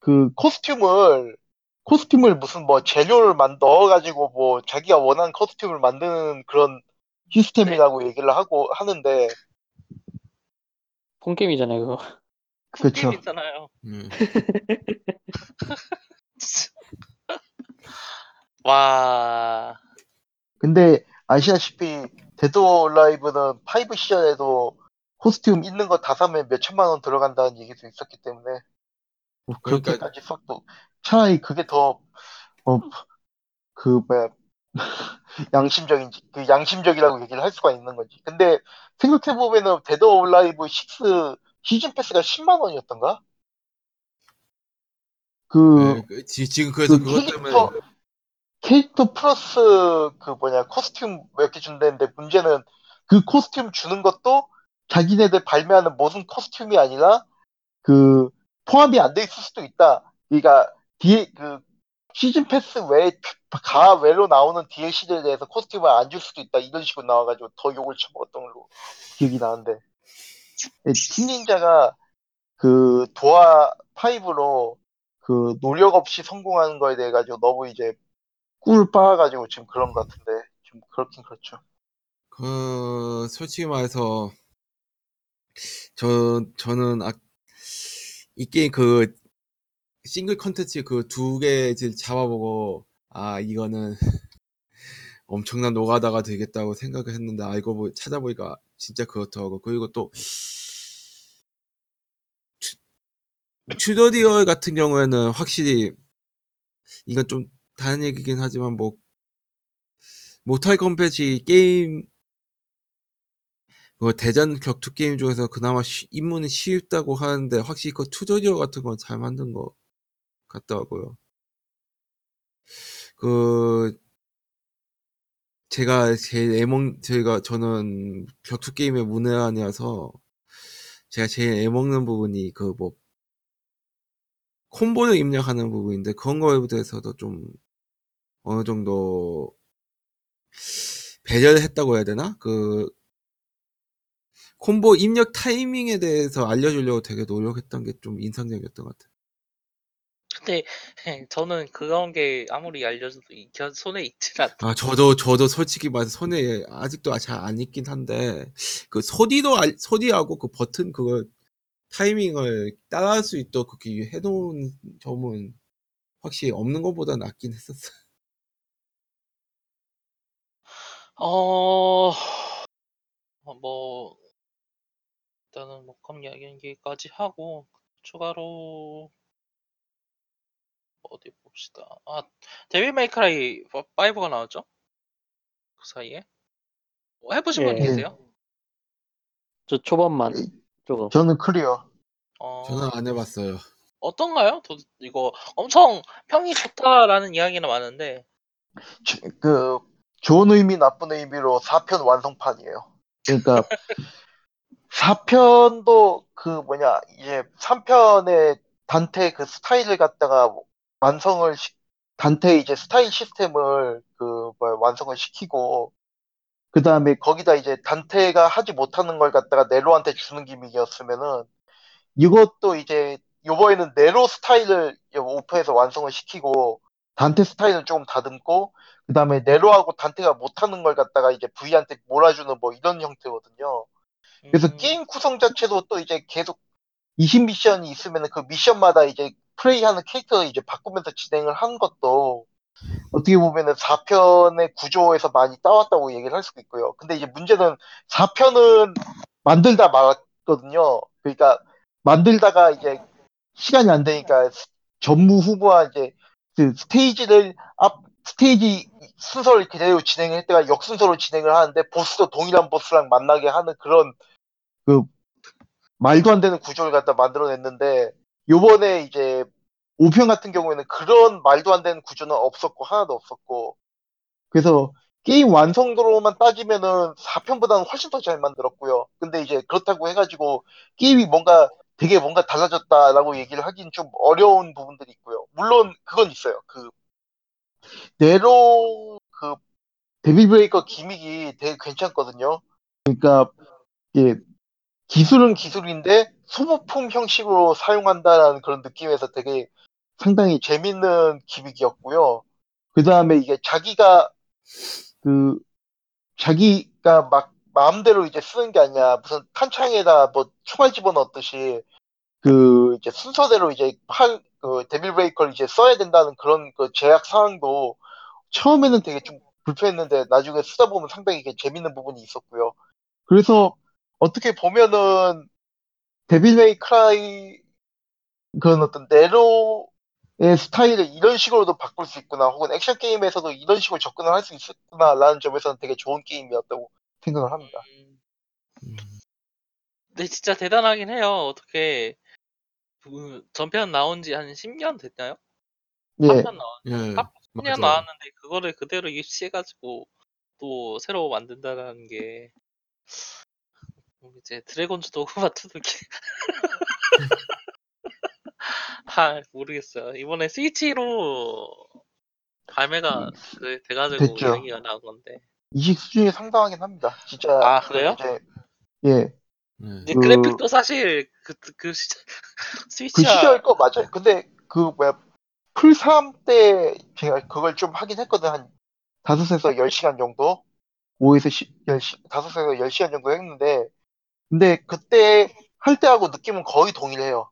그 코스튬을 코스튬을 무슨 뭐 재료를 만 넣어가지고 뭐 자기가 원하는 코스튬을 만드는 그런 시스템이라고 얘기를 하고 하는데 폰게임이잖아요 그거. 그쵸. 게임 있잖아요. 음. 와, 근데 아시다시피 데드 라이브는 5 시절에도 코스튬 있는 거 다 사면 몇 천만 원 들어간다는 얘기도 있었기 때문에 뭐 그러니까- 그렇게까지 썩도 차라리 그게 더 어, 그 뭐야 양심적인지 그 양심적이라고 얘기를 할 수가 있는 거지. 근데 생각해 보면은 데드 라이브 6 시즌 패스가 10만 원이었던가? 그 네, 그 지, 지금 그래서 그 그것 캐릭터 때문에 캐릭터 플러스 그 뭐냐 코스튬 몇 개 준다는데 문제는 그 코스튬 주는 것도 자기네들 발매하는 모든 코스튬이 아니라 그 포함이 안 돼 있을 수도 있다. 그러니까 뒤에 그 시즌 패스 외에 가 외로 나오는 DLC들에 대해서 코스튬을 안 줄 수도 있다. 이런 식으로 나와가지고 더 욕을 쳐먹었던 걸로 기억이 나는데 팀 닌자가 그 도화 5로 그 노력 없이 성공하는 거에 대해 가지고 너무 이제 꿀 빨아가지고 지금 그런 것 같은데 좀 그렇긴 그렇죠. 그 솔직히 말해서 저 저는 아, 이 게임 그 싱글 컨텐츠 그 두 개 잡아보고 아 이거는 엄청난 노가다가 되겠다고 생각을 했는데 알고 보 찾아보니까 진짜 그렇더라고. 그리고 또 튜- tutorial 같은 경우에는 확실히 이건 좀 다른 얘기긴 하지만 뭐 Mortal Kombat이 게임 그 대전 격투 게임 중에서 그나마 쉬- 입문이 쉽다고 하는데 확실히 그 tutorial 같은 건 잘 만든 것 같더라고요. 그 제가 제일 애먹 제가 저는 격투 게임의 문외한이어서 제가 제일 애먹는 부분이 그 뭐 콤보를 입력하는 부분인데 그런 거에 대해서도 좀 어느 정도 배려를 했다고 해야 되나? 그 콤보 입력 타이밍에 대해서 알려주려고 되게 노력했던 게 좀 인상적이었던 것 같아요. 근데 저는 그런 게 아무리 알려줘도 익혀 손에 익질 않다. 아, 저도, 저도 솔직히 말해서 손에 아직도 잘 안 익긴 한데, 그 소디도, 알- 소디하고 그 버튼 그거 타이밍을 따라할 수 있도록 그렇게 해놓은 점은 확실히 없는 것보다 낫긴 했었어요. 어, 어, 뭐, 일단은 목감 이야기까지 하고, 추가로, 어디 봅시다. 아, 데빌 메이크라이 5가 나왔죠? 그 사이에? 어, 해보신 분 예. 계세요? 저 초반만 조금. 저는 clear. 어, 저는 안 해봤어요. 어떤가요? 도, 이거 엄청 평이 좋다라는 이야기는 많은데, 저- 그 좋은 의미 나쁜 의미로 4편 완성판이에요. 그러니까 4편도 그 뭐냐 이제 3편의 단테 그 스타일을 갖다가 완성을 시, 단테 이제 스타일 시스템을 그 뭐야 완성을 시키고 그 다음에 거기다 이제 단테가 하지 못하는 걸 갖다가 네로한테 주는 기믹이었으면은 이것도 이제 요번에는 네로 스타일을 이제 오프해서 완성을 시키고 단테 스타일을 조금 다듬고 그 다음에 네로하고 단테가 못하는 걸 갖다가 이제 V한테 몰아주는 뭐 이런 형태거든요. 그래서 음, 게임 구성 자체도 또 이제 계속 20 미션이 있으면 그 미션마다 이제 플레이하는 캐릭터를 이제 바꾸면서 진행을 한 것도 어떻게 보면은 4편의 구조에서 많이 따왔다고 얘기를 할 수도 있고요. 근데 이제 문제는 4편은 만들다 말았거든요. 그러니까 만들다가 이제 시간이 안 되니까 전무후무한 이제 그 스테이지를 앞 스테이지 순서를 그대로 진행을 했다가 역순서로 진행을 하는데 보스도 동일한 보스랑 만나게 하는 그런 그 말도 안 되는 구조를 갖다 만들어냈는데 요번에 이제 5편 같은 경우에는 그런 말도 안 되는 구조는 없었고 하나도 없었고 그래서 게임 완성도로만 따지면은 4편보다는 훨씬 더 잘 만들었고요. 근데 이제 그렇다고 해가지고 게임이 뭔가 되게 뭔가 달라졌다라고 얘기를 하긴 좀 어려운 부분들이 있고요. 물론 그건 있어요. 그 네로 그 데빌 브레이커 기믹이 되게 괜찮거든요. 그러니까 예, 기술은 기술인데 소모품 형식으로 사용한다라는 그런 느낌에서 되게 상당히 재밌는 기믹이었고요. 그 다음에 이게 자기가 그 자기가 막 마음대로 이제 쓰는 게 아니라 무슨 탄창에다 뭐 총알 집어넣듯이 그 이제 순서대로 이제 팔 그 데빌 브레이커를 이제 써야 된다는 그런 그 제약 사항도 처음에는 되게 좀 불편했는데 나중에 쓰다 보면 상당히 이게 재밌는 부분이 있었고요. 그래서 어떻게 보면은 데빌 메이 크라이 그런 어떤 네로의 스타일을 이런 식으로도 바꿀 수 있구나 혹은 액션 게임에서도 이런 식으로 접근을 할 수 있었구나라는 점에서는 되게 좋은 게임이었다고 생각을 합니다. 음, 음. 근데 진짜 대단하긴 해요. 어떻게 그 전편 나온 지 한 10년 됐나요? 예, 3편 나온 예, 10년 맞아요. 나왔는데 그거를 그대로 입시해가지고 또 새로 만든다는 게 이제 드래곤즈 도그마 투들기 아 모르겠어요. 이번에 스위치로 발매가 그 돼가지고 됐죠. 이야기가 나온 건데 이식 수준이 상당하긴 합니다. 진짜 아, 그 그래요? 이제 예, 네. 이제 그- 그래픽도 사실 그, 그 시절 그 시절 거 맞아요. 근데 그 뭐야 풀3 때 제가 그걸 좀 하긴 했거든 한 5에서 10시간 정도 5에서 10, 10, 5에서 10시간 정도 했는데 근데 그때 할 때하고 느낌은 거의 동일해요.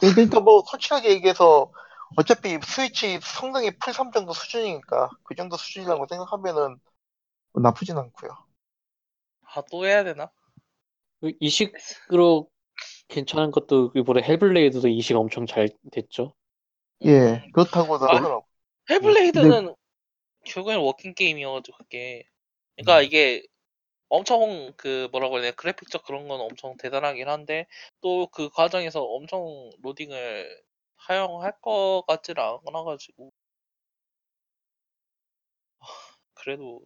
그러니까 뭐 솔직하게 얘기해서 어차피 스위치 성능이 풀3 정도 수준이니까 그 정도 수준이라고 생각하면은 뭐 나쁘진 않고요. 아, 또 해야 되나? 그 이식으로 괜찮은 것도 이번에 Hellblade도 이식 엄청 잘 됐죠. 예, 그렇다고도 아, 하더라고. Hellblade는 결국엔 walking 게임이어가지고 그게 그러니까 음. 이게 엄청 그 뭐라고 해야 되나 그래픽적 그런 건 엄청 대단하긴 한데 또 그 과정에서 엄청 로딩을 사용할 것 같지는 않아가지고. 아, 그래도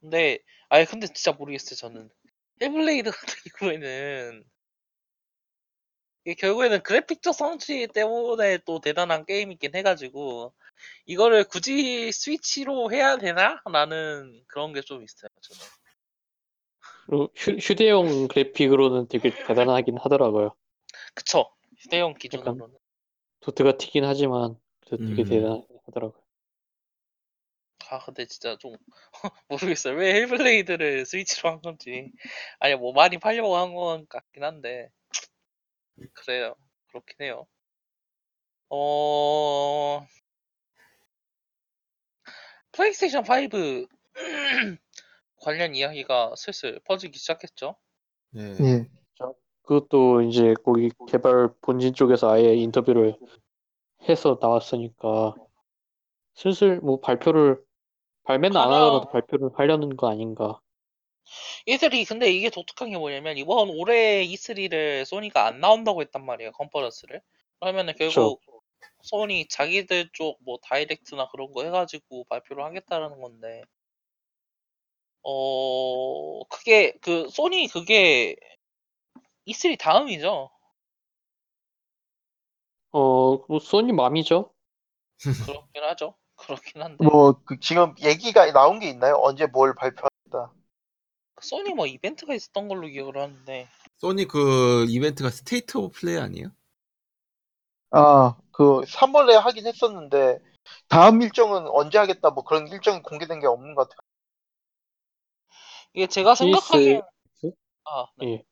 근데 아니 근데 진짜 모르겠어요 저는. Hellblade 같은 경우에는 결국에는 그래픽적 성취 때문에 또 대단한 게임이긴 해가지고 이거를 굳이 스위치로 해야 되나? 라는 그런 게 좀 있어요 저는 그리고 휴, 휴대용 그래픽으로는 되게 대단하긴 하더라고요. 그쵸. 휴대용 기준으로는. 도트가 튀긴 하지만 그래도 되게 음. 대단하긴 하더라고요. 아 근데 진짜 좀 모르겠어요. 왜 Hellblade를 Switch로 한 건지. 아니 뭐 많이 팔려고 한 건 같긴 한데. 그래요. 그렇긴 해요. 어 플레이스테이션 5 관련 이야기가 슬슬 퍼지기 시작했죠? 네. 예, 그것도 이제 거기 개발 본진 쪽에서 아예 인터뷰를 해서 나왔으니까 슬슬 뭐 발표를 발매는 안 하더라도 발표를 하려는 거 아닌가. E3 근데 이게 독특한 게 뭐냐면 이번 올해 E3를 소니가 안 나온다고 했단 말이에요 컨퍼런스를. 그러면은 결국 소니 자기들 쪽 뭐 다이렉트나 그런 거 해가지고 발표를 하겠다라는 건데 어 그게 그 소니 그게 E3 다음이죠 어, 뭐 소니 맘이죠. 그렇긴 하죠 그렇긴 한데 뭐 그 지금 얘기가 나온 게 있나요? 언제 뭘 발표한다? 소니 뭐 이벤트가 있었던 걸로 기억을 하는데 소니 그 이벤트가 State of Play 아니에요? 아, 그 3월에 하긴 했었는데 다음 일정은 언제 하겠다 뭐 그런 일정이 공개된 게 없는 것 같아요. 이게 제가 생각하기엔 PS? 아, 네. 예,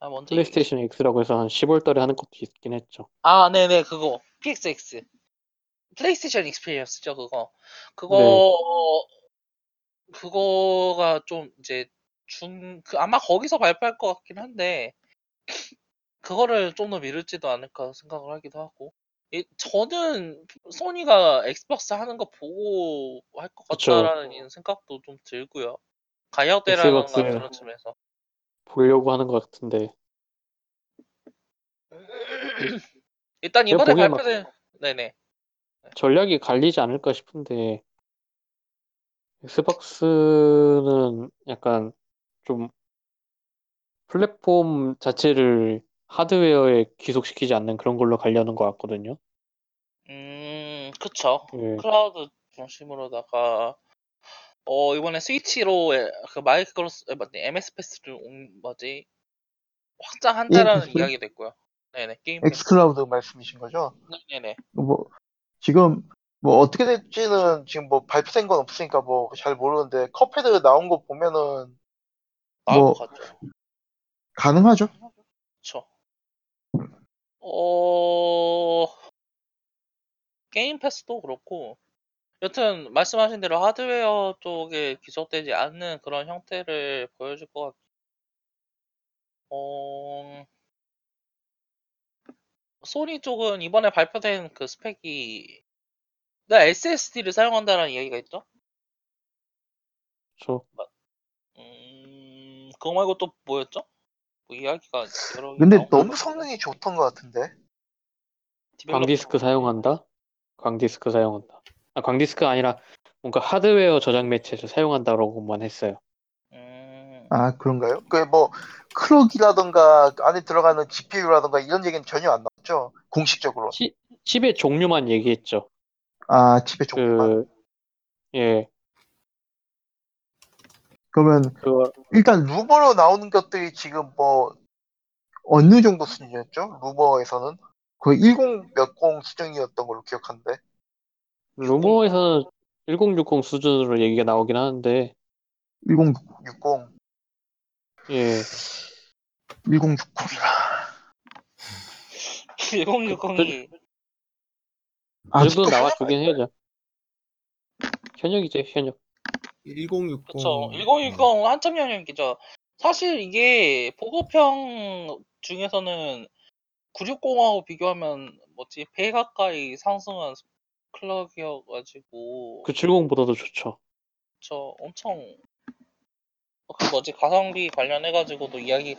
아 먼저 PlayStation X라고 해서 한 10월 달에 하는 것도 있긴 했죠. 아, 네네, 그거. PSX. PlayStation Experience죠, 그거. 그거, 네. 그거가 좀 이제 중, 그 아마 거기서 발표할 것 같긴 한데, 그거를 좀 더 미룰지도 않을까 생각을 하기도 하고. 이- 저는 Sony가 Xbox 하는 거 보고 할것 그쵸. 같다라는 생각도 좀 들고요. 가격대라던가 Xbox. 그런 측면에서. 보려고 하는 것 같은데 일단 이번에 보기엔 막- 발표된, 네네. 전략이 갈리지 않을까 싶은데 Xbox는 약간 좀 플랫폼 자체를 하드웨어에 귀속시키지 않는 그런 걸로 가려는 것 같거든요. 음, 그쵸. 예. 클라우드 중심으로다가 어 이번에 스위치로 에- 그 마이크로스 에, 맞네 MS Pass를 온 뭐지 확장한다라는 패스? 이야기도 있고요. 네네 Game Pass. xCloud 말씀이신 거죠? 네네. 뭐 지금 뭐 어떻게 될지는 지금 뭐 발표된 건 없으니까 뭐 잘 모르는데 Cuphead 나온 거 보면은 나올 뭐. 가능하죠? 그쵸. 어 게임 패스도 그렇고 여튼 말씀하신 대로 하드웨어 쪽에 귀속되지 않는 그런 형태를 보여줄 것 같고 어... 소니 쪽은 이번에 발표된 그 스펙이 나 SSD를 사용한다는 이야기가 있죠? 저 음... 그거 말고 또 뭐였죠? 뭐 이야기가 여러 개 근데 너무 것 성능이 좋던 것 같은데. 광디스크 사용한다? 광디스크 사용한다. 아, 광디스크 아니라 뭔가 하드웨어 저장 매체에서 사용한다라고만 했어요. 음... 아 그런가요? 그뭐 클럭이라던가 안에 들어가는 GPU라던가 이런 얘기는 전혀 안 나왔죠. 공식적으로. 치, 칩의 종류만 얘기했죠. 아 칩의 종류만. 그, 예, 그러면 그, 일단 루머로 나오는 것들이 지금 뭐 어느 정도 수준이었죠? 루머에서는 거의 10 몇 공 수준이었던 걸로 기억하는데. 루머에서는 1060 수준으로 얘기가 나오긴 하는데, 1060, 예, 1060이라. 1060이 그 정도 나와주긴 해야죠. 현역이죠, 현역. 1060. 그쵸. 음. 1060 한참 영역이죠. 사실 이게 보급형 중에서는 960하고 비교하면 뭐지 배 가까이 상승한 클럭이어가지고. 그 70보다도 좋죠. 저 엄청 그 뭐지? 가성비 관련해가지고도 이야기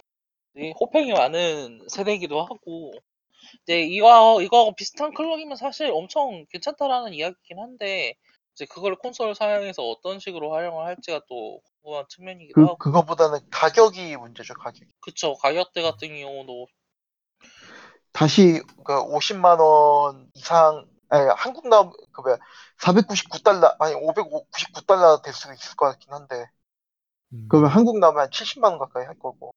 호평이 많은 세대이기도 하고. 이제 이거 이거하고 비슷한 클럭이면 사실 엄청 괜찮다라는 이야기긴 한데 이제 그걸 콘솔 사양에서 어떤 식으로 활용을 할지가 또 궁금한 측면이기도 그 하고. 그거보다는 가격이 문제죠, 가격. 그쵸. 가격대 같은 경우도. 다시 그 50만 원 이상 아니 한국 나 그 뭐야 499달러 아니 599달러 될수 있을 것 같긴 한데. 음. 그러면 한국 나오면 한 70만 원 가까이 할 거고.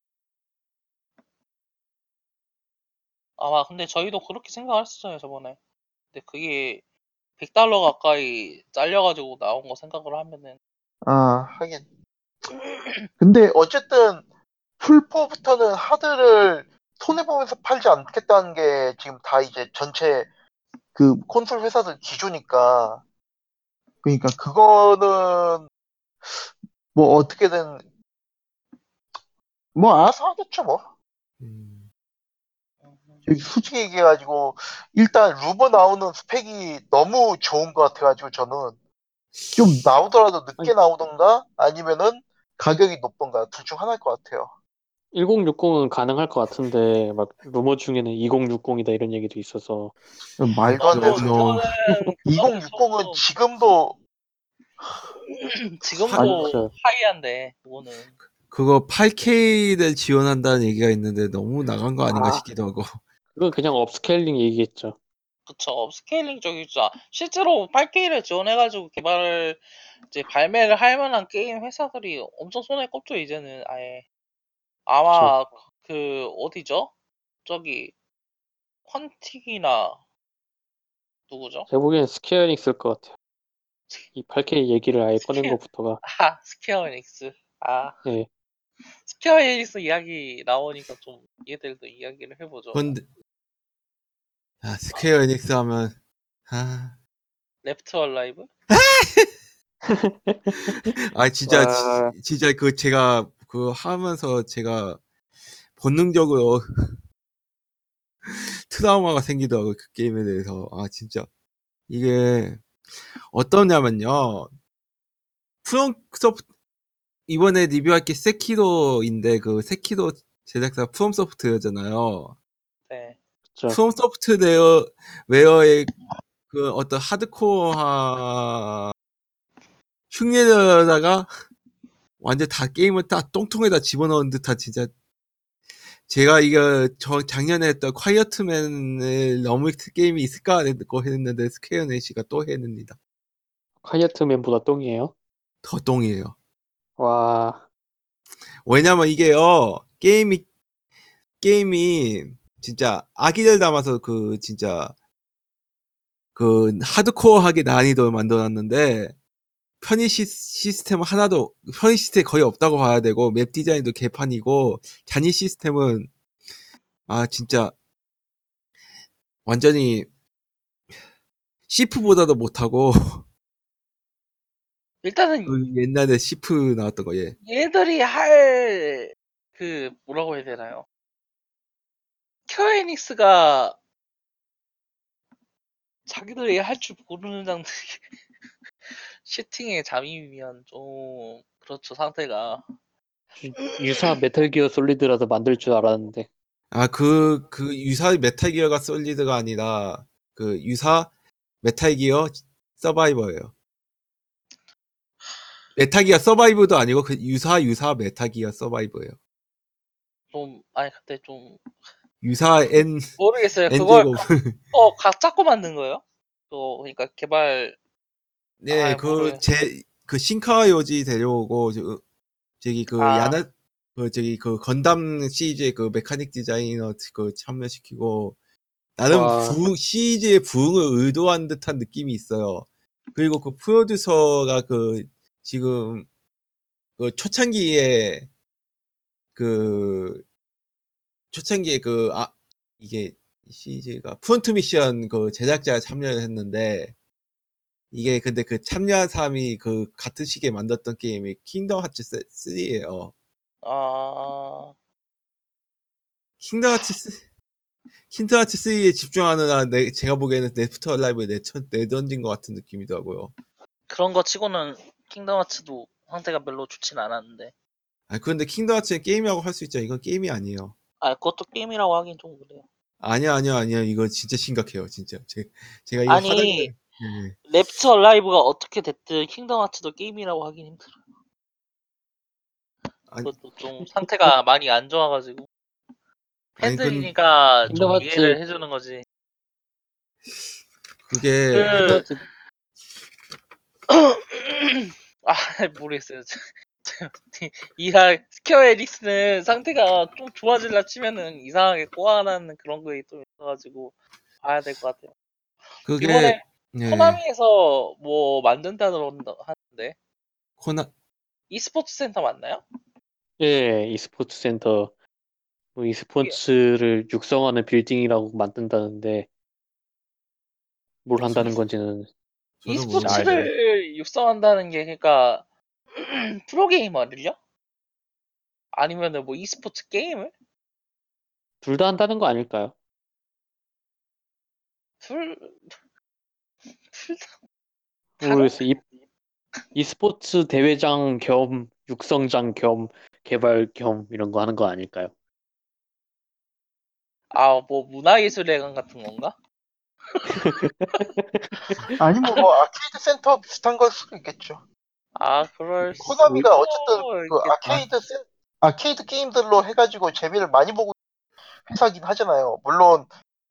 아마 근데 저희도 그렇게 생각했었어요 저번에. 근데 그게 100달러 가까이 잘려가지고 나온 거 생각을 하면은. 아 하긴. 근데 어쨌든 풀포부터는 하드를 손해 보면서 팔지 않겠다는 게 지금 다 이제 전체 그 콘솔 회사들 기조니까 그러니까 그거는 뭐 어떻게든 뭐 알아서 하겠죠 뭐 음. 솔직히 얘기해가지고 일단 루버 나오는 스펙이 너무 좋은 것 같아가지고 저는 좀 나오더라도 늦게 아니. 나오던가 아니면은 가격이 높던가 둘 중 하나일 것 같아요. 1060은 가능할 것 같은데, 막, 루머 중에는 2060이다 이런 얘기도 있어서, 말도 안 어, 되는 그거는 2060은 지금도 지금도 저- 하이한데 그거는 그거 8K를 지원한다는 얘기가 있는데 너무 나간 거 아닌가 아. 싶기도 하고. 그건 그냥 upscaling 얘기겠죠. 그쵸 upscaling 쪽이죠 실제로 8K를 지원해가지고 개발을 이제 발매를 할 만한 게임 회사들이 엄청 손에 꼽죠 이제는 아예 아마 그 어디죠 저기 Quantic이나 누구죠 제가 보기엔 Square Enix일 것 같아요. 이 8K 얘기를 아예 꺼낸 Square. 것부터가, 아 Square Enix 아 예. Square Enix 이야기 나오니까 좀 얘들도 이야기를 해보죠 근데 아, Square Enix 하면 아, Left Alive 아 진짜 와. 지- 진짜 그 제가 그 하면서 제가 본능적으로 트라우마가 생기더라고요 그 게임에 대해서. 아 진짜. 이게 어떠냐면요. From Soft 이번에 리뷰할 게 Sekiro인데 그 Sekiro 제작사 FromSoftware잖아요. 네. 그쵸. FromSoftware ware의 그 어떤 하드코어한 흉내내다가 완전 다 게임을 다 똥통에다 집어넣은 듯한 진짜 제가 이거 저 작년에 했던 Quiet Man을 넘을 게임이 있을까 했고 했는데 Square Enix가 또 해냅니다. 콰이어트맨보다 똥이에요? 더 똥이에요. 와, 왜냐면 이게요 게임이 게임이 진짜 아기들 담아서 그 진짜 그 하드코어하게 난이도를 만들어놨는데 편의 시, 시스템 하나도 편의 시스템 거의 없다고 봐야 되고 맵 디자인도 개판이고 잔이 시스템은 아 진짜 완전히 Thief보다도 못하고 일단은 그 옛날에 Thief 나왔던 거 예. 얘들이 할 그 뭐라고 해야 되나요? 큐에닉스가 자기들이 할 줄 모르는 장르인 슈팅에 잠입이면 좀 그렇죠 상태가 유사 Metal Gear Solid라도 만들 줄 알았는데 아 그 그 유사 메탈 기어가 솔리드가 아니라 그 유사 메탈 기어 서바이버예요. 메탈 기어 서바이버도 아니고 그 유사 유사 메탈 기어 서바이버예요. 좀 아니 근데 좀 유사 N 모르겠어요 그걸 어각고 만든 거예요? 또 그러니까 개발 네, 아, 그, 제, 그, 싱카 요지 데려오고, 저, 저기, 그, 아. 야나, 그, 저기, 그, 건담 시리즈의 그, 메카닉 디자이너, 그, 참여시키고, 나름 와. 부, 시리즈의 부흥을 의도한 듯한 느낌이 있어요. 그리고 그, 프로듀서가 그, 지금, 그, 초창기에, 그, 초창기에 그, 아, 이게, 시리즈가, Front Mission 그, 제작자가 참여를 했는데, 이게 근데 그 참여한 사람이 그 같은 시기에 만들었던 게임이 Kingdom Hearts 3예요. 아 Kingdom Hearts 3, Kingdom Hearts 3에 집중하느라 내, 제가 보기에는 Left Alive에 내쳐, 내던진 것 같은 느낌이더라고요. 그런 거 치고는 Kingdom Hearts도 상태가 별로 좋진 않았는데 아 그런데 Kingdom Hearts는 게임이라고 할 수 있죠. 이건 게임이 아니에요. 아 그것도 게임이라고 하긴 좀 그래요 아니야 아니야 아니야 이거 진짜 심각해요 진짜. 제, 제가 이거 아니, 하던 네. Left Alive가 어떻게 됐든 Kingdom Hearts도 게임이라고 하긴 힘들어요 아니, 그것도 좀 상태가 많이 안 좋아가지고. 아니, 그- 팬들이니까 좀 Kingdom Hearts- 이해를 해주는 거지. 그게 그- 아 모르겠어요. 이하 Square Enix는 상태가 좀 좋아질라 치면은 이상하게 꼬아나는 그런 거에 좀 있어가지고 봐야 될 것 같아요. 그게 이번에 네. 코나미에서 뭐 만든다고 하는데 코나 e스포츠 센터 맞나요? 예 e스포츠 센터 뭐 e스포츠를 육성하는 빌딩이라고 만든다는데 뭘 한다는 건지는 저도 e스포츠를 육성한다는 게 그러니까 프로게이머를요? 아니면은 뭐 e스포츠 게임을? 둘 다 한다는 거 아닐까요? 둘... 모르겠어요. 이, e스포츠 대회장 겸 육성장 겸 개발 겸 이런 거 하는 거 아닐까요? 아, 뭐 문화예술회관 같은 건가? 아니면 뭐 아케이드 센터 비슷한 걸 수도 있겠죠. 아, 그럴 수 코나미가 어쨌든 그 있겠다. 아케이드 센 아케이드 게임들로 해가지고 재미를 많이 보고 회사긴 하잖아요. 물론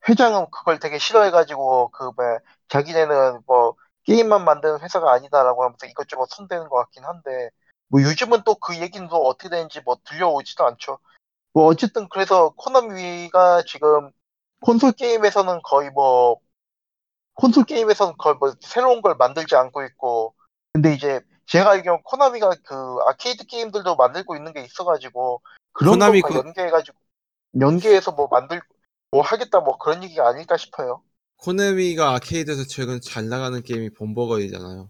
회장은 그걸 되게 싫어해가지고 그 뭐 자기네는 뭐 게임만 만드는 회사가 아니다라고 하면서 이것저것 손대는 것 같긴 한데 뭐 요즘은 또 그 얘기는 또 어떻게 되는지 뭐 들려오지도 않죠. 뭐 어쨌든 그래서 코나미가 지금 콘솔 게임에서는 거의 뭐 콘솔 게임에서는 거의 뭐 새로운 걸 만들지 않고 있고 근데 이제 제가 알기로는 코나미가 그 아케이드 게임들도 만들고 있는 게 있어가지고 그런 것과 그- 연계해가지고 연계해서 뭐 만들 뭐 하겠다 뭐 그런 얘기가 아닐까 싶어요. 코나미가 아케이드에서 최근 잘 나가는 게임이 본버거이잖아요.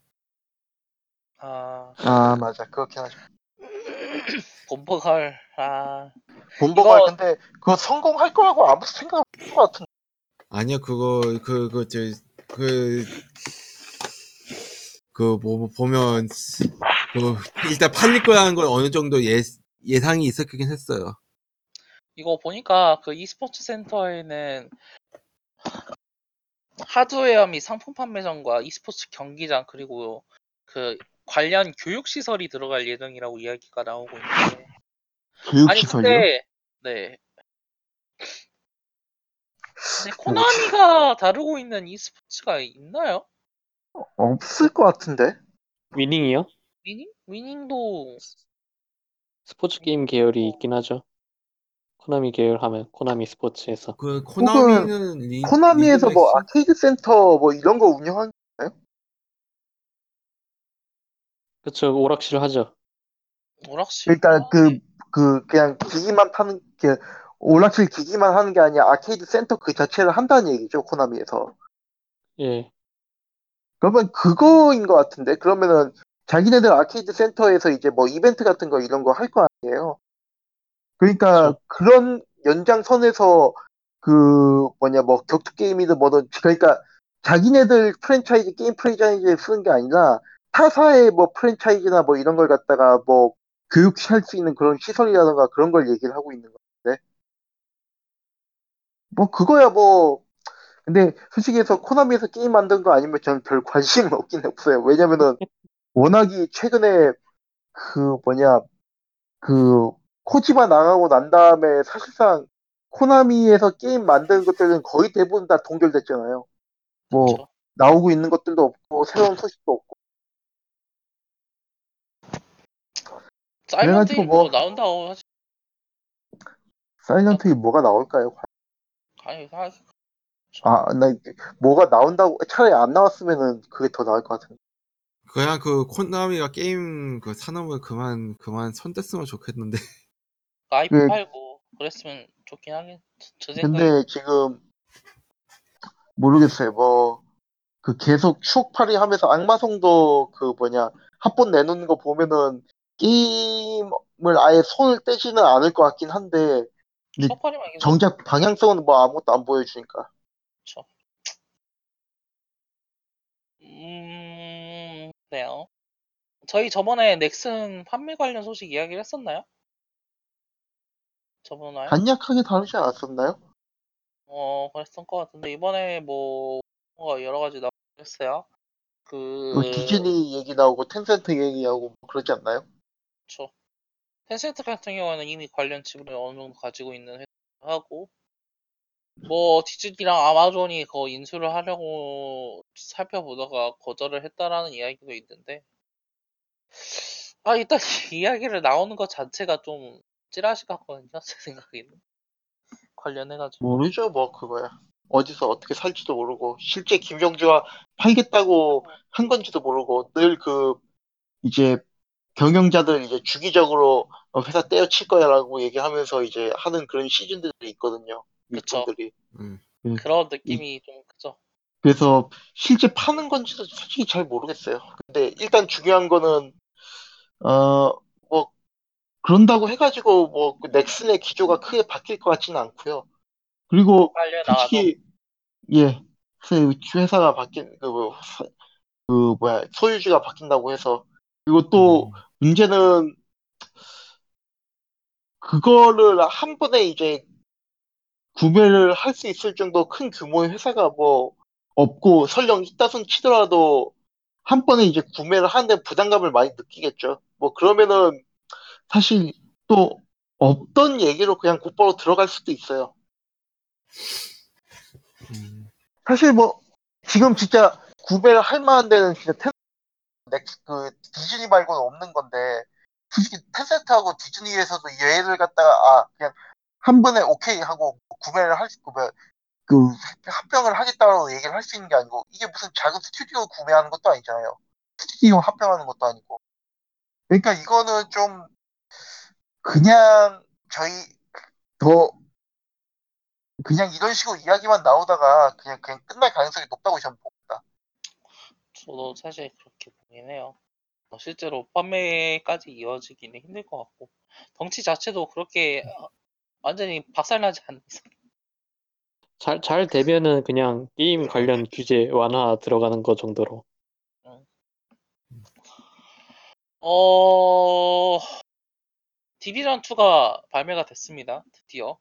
아, 아 맞아 그렇긴 하죠. 본버걸, 아, 본버가 이거- 근데 그거 성공할 거라고 아무 생각 없을 것 같은데. 아니요 그거 그그 저그그뭐 보면 그 일단 팔릴 거라는 건 어느 정도 예 예상이 있었긴 했어요. 이거 보니까 그 e스포츠 센터에는 하드웨어 및 상품 판매점과 e스포츠 경기장 그리고 그 관련 교육 시설이 들어갈 예정이라고 이야기가 나오고 있는데 아니 근데 네. 근데 코나미가 다루고 있는 e스포츠가 있나요? 없을 것 같은데. Winning이요? Winning? Winning도 스포츠 게임 계열이 있긴 하죠. 코나미 계열 하면 코나미 스포츠에서 그 코나미는 리, 코나미에서 뭐 아케이드 센터 뭐 이런 거 운영한 그쵸 오락실 하죠. 오락실 그러니까 그그 그냥 기기만 파는 게 오락실 기기만 하는 게 아니라 아케이드 센터 그 자체를 한다는 얘기죠 코나미에서. 예 그러면 그거인 것 같은데 그러면은 자기네들 아케이드 센터에서 이제 뭐 이벤트 같은 거 이런 거 할 거 아니에요. 그러니까 그런 연장선에서 그 뭐냐 뭐 격투 게임이든 뭐든 그러니까 자기네들 프랜차이즈 게임 프랜차이즈에 쓰는 게 아니라 타사의 뭐 프랜차이즈나 뭐 이런 걸 갖다가 뭐 교육할 수 있는 그런 시설이라든가 그런 걸 얘기를 하고 있는 건데. 뭐 그거야 뭐. 근데 솔직히 해서 코나미에서 게임 만든 거 아니면 저는 별 관심은 없긴 없어요. 왜냐면은 워낙이 최근에 그 뭐냐 그 코지마 나가고 난 다음에 사실상 코나미에서 게임 만드는 것들은 거의 대부분 다 동결됐잖아요. 뭐? 나오고 있는 것들도 없고 새로운 소식도 없고 Hill 뭐- 뭐 나온다고 하지. Silent Hill 뭐가 나올까요? 아니, 사- 아, 나 이게 뭐가 나온다고 차라리 안 나왔으면은 그게 더 나을 것 같은데. 그냥 그 코나미가 게임 그 산업을 그만 그만 손댔으면 좋겠는데 IP 그- 팔고 그랬으면 좋긴 하긴. 저 생각에 근데 지금 모르겠어요. 뭐 그 계속 추억팔이 하면서 악마성도 그 뭐냐 합본 내놓는 거 보면은 게임을 아예 손을 떼지는 않을 것 같긴 한데 근데 첫팔이만 계속 정작 방향성은 뭐 아무것도 안 보여주니까. 음, 네요. 저희 저번에 넥슨 판매 관련 소식 이야기를 했었나요? 저번에? 간략하게 다루지 않았었나요? 어, 그랬던 것 같은데, 이번에 뭐, 여러 가지 나오고 했어요. 그, 뭐 디즈니 얘기 나오고 텐센트 얘기 나오고 뭐 그러지 않나요? 그쵸. 텐센트 같은 경우는 이미 관련 지분을 어느 정도 가지고 있는 회사하고, 뭐, 디즈니랑 아마존이 그 인수를 하려고 살펴보다가 거절을 했다라는 이야기도 있는데, 아, 일단 이 이야기를 나오는 것 자체가 좀 찌라시 같거든요, 제 생각에는. 관련해가지고. 모르죠, 뭐 그거야. 어디서 어떻게 살지도 모르고 실제 김정주가 팔겠다고 한 건지도 모르고 늘 그 이제 경영자들 이제 주기적으로 어, 회사 때려칠 거야라고 얘기하면서 이제 하는 그런 시즌들이 있거든요. 그쵸. 일정들이. 음. 그런 느낌이 좀 크죠. 그래서 실제 파는 건지도 솔직히 잘 모르겠어요. 근데 일단 중요한 거는 어뭐 그런다고 해가지고 뭐그 넥슨의 기조가 크게 바뀔 것 같지는 않고요. 그리고 나가서. 솔직히 예그 회사가 바뀐 그, 뭐, 사- 그 뭐야 소유주가 바뀐다고 해서 그리고 또 음. 문제는 그거를 한 번에 이제 구매를 할 수 있을 정도 큰 규모의 회사가 뭐 없고 설령 있다손 치더라도 한 번에 이제 구매를 하는데 부담감을 많이 느끼겠죠. 뭐 그러면은 사실 또 없던 얘기로 그냥 곧바로 들어갈 수도 있어요. 음. 사실 뭐 지금 진짜 구매를 할 만한 데는 진짜 텐, 그 디즈니 말고는 없는 건데 솔직히 텐센트하고 디즈니에서도 얘를 갖다가 아 그냥 한 번에 오케이 하고 구매를 할 수, 구매 그 합병을 하겠다고 얘기를 할 수 있는 게 아니고 이게 무슨 작은 스튜디오 구매하는 것도 아니잖아요. 스튜디오 합병하는 것도 아니고. 그러니까 이거는 좀 그냥 저희 더 그냥 이런 식으로 이야기만 나오다가 그냥 그냥 끝날 가능성이 높다고 저는 봅니다. 저도 사실 그렇게 보긴 해요. 어, 실제로 판매까지 이어지기는 힘들 것 같고 덩치 자체도 그렇게 어, 완전히 박살나지 않는 이상 잘, 잘 되면은 그냥 게임 관련 규제 완화 들어가는 거 정도로. 어 디비전 2가 발매가 됐습니다. 드디어.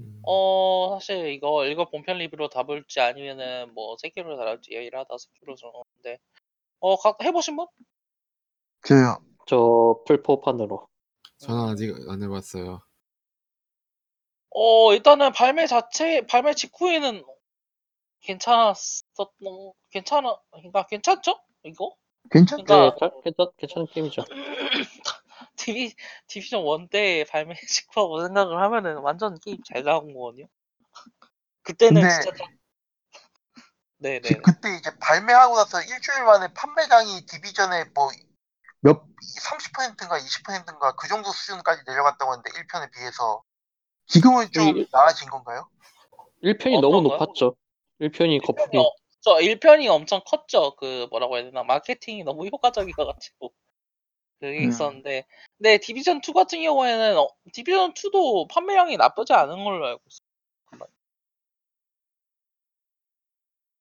음. 어 사실 이거 이거 본편 리뷰로 다룰지 아니면은 뭐 세키로 다룰지 얘기를 하다 세키로 정하는데 어 각- 해보신 분? 저요. 저 풀포판으로. 저는 아직 안 해봤어요. 어 일단은 발매 자체 발매 직후에는 괜찮았었던 괜찮아 그러니까 괜찮죠 이거 괜찮? 네, 그러니까 잘- 괜찮, 괜찮은 게임이죠. 디비 디비전 1 때 발매 직후하고 생각을 하면은 완전 게임 잘 나온 거거든요. 그때는 근데 진짜 딱- 네네 그- 그때 이제 발매하고 나서 일주일 만에 판매량이 디비전에 뭐 몇 30%인가 20%인가 그 정도 수준까지 내려갔다고 하는데 1편에 비해서 지금은 좀 여기- 나아진 건가요? 1편이 너무 어떤가요? 높았죠. 1편이 거품이 어, 저 1편이 엄청 컸죠. 그 뭐라고 해야 되나 마케팅이 너무 효과적이어가지고 그게 음. 있었는데 근데 디비전 2 같은 경우에는 어, 디비전 2도 판매량이 나쁘지 않은 걸로 알고 있어요.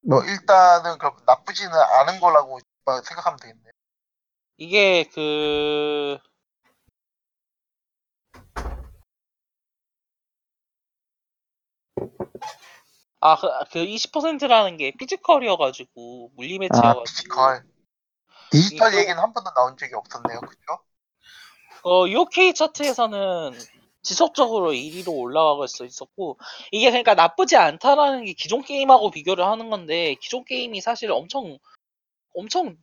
뭐 일단은 그럼 나쁘지는 않은 거라고 생각하면 되겠네요. 이게 그 아, 그, 그 20%라는 게 physical이어가지고, 아, 물리 매체여가지고. physical. 디지털 이거- 얘기는 한 번도 나온 적이 없었네요. 그죠? 어, UK 차트에서는 지속적으로 1위로 올라가고 있어- 있었고, 이게 그러니까 나쁘지 않다라는 게 기존 게임하고 비교를 하는 건데, 기존 게임이 사실 엄청, 엄청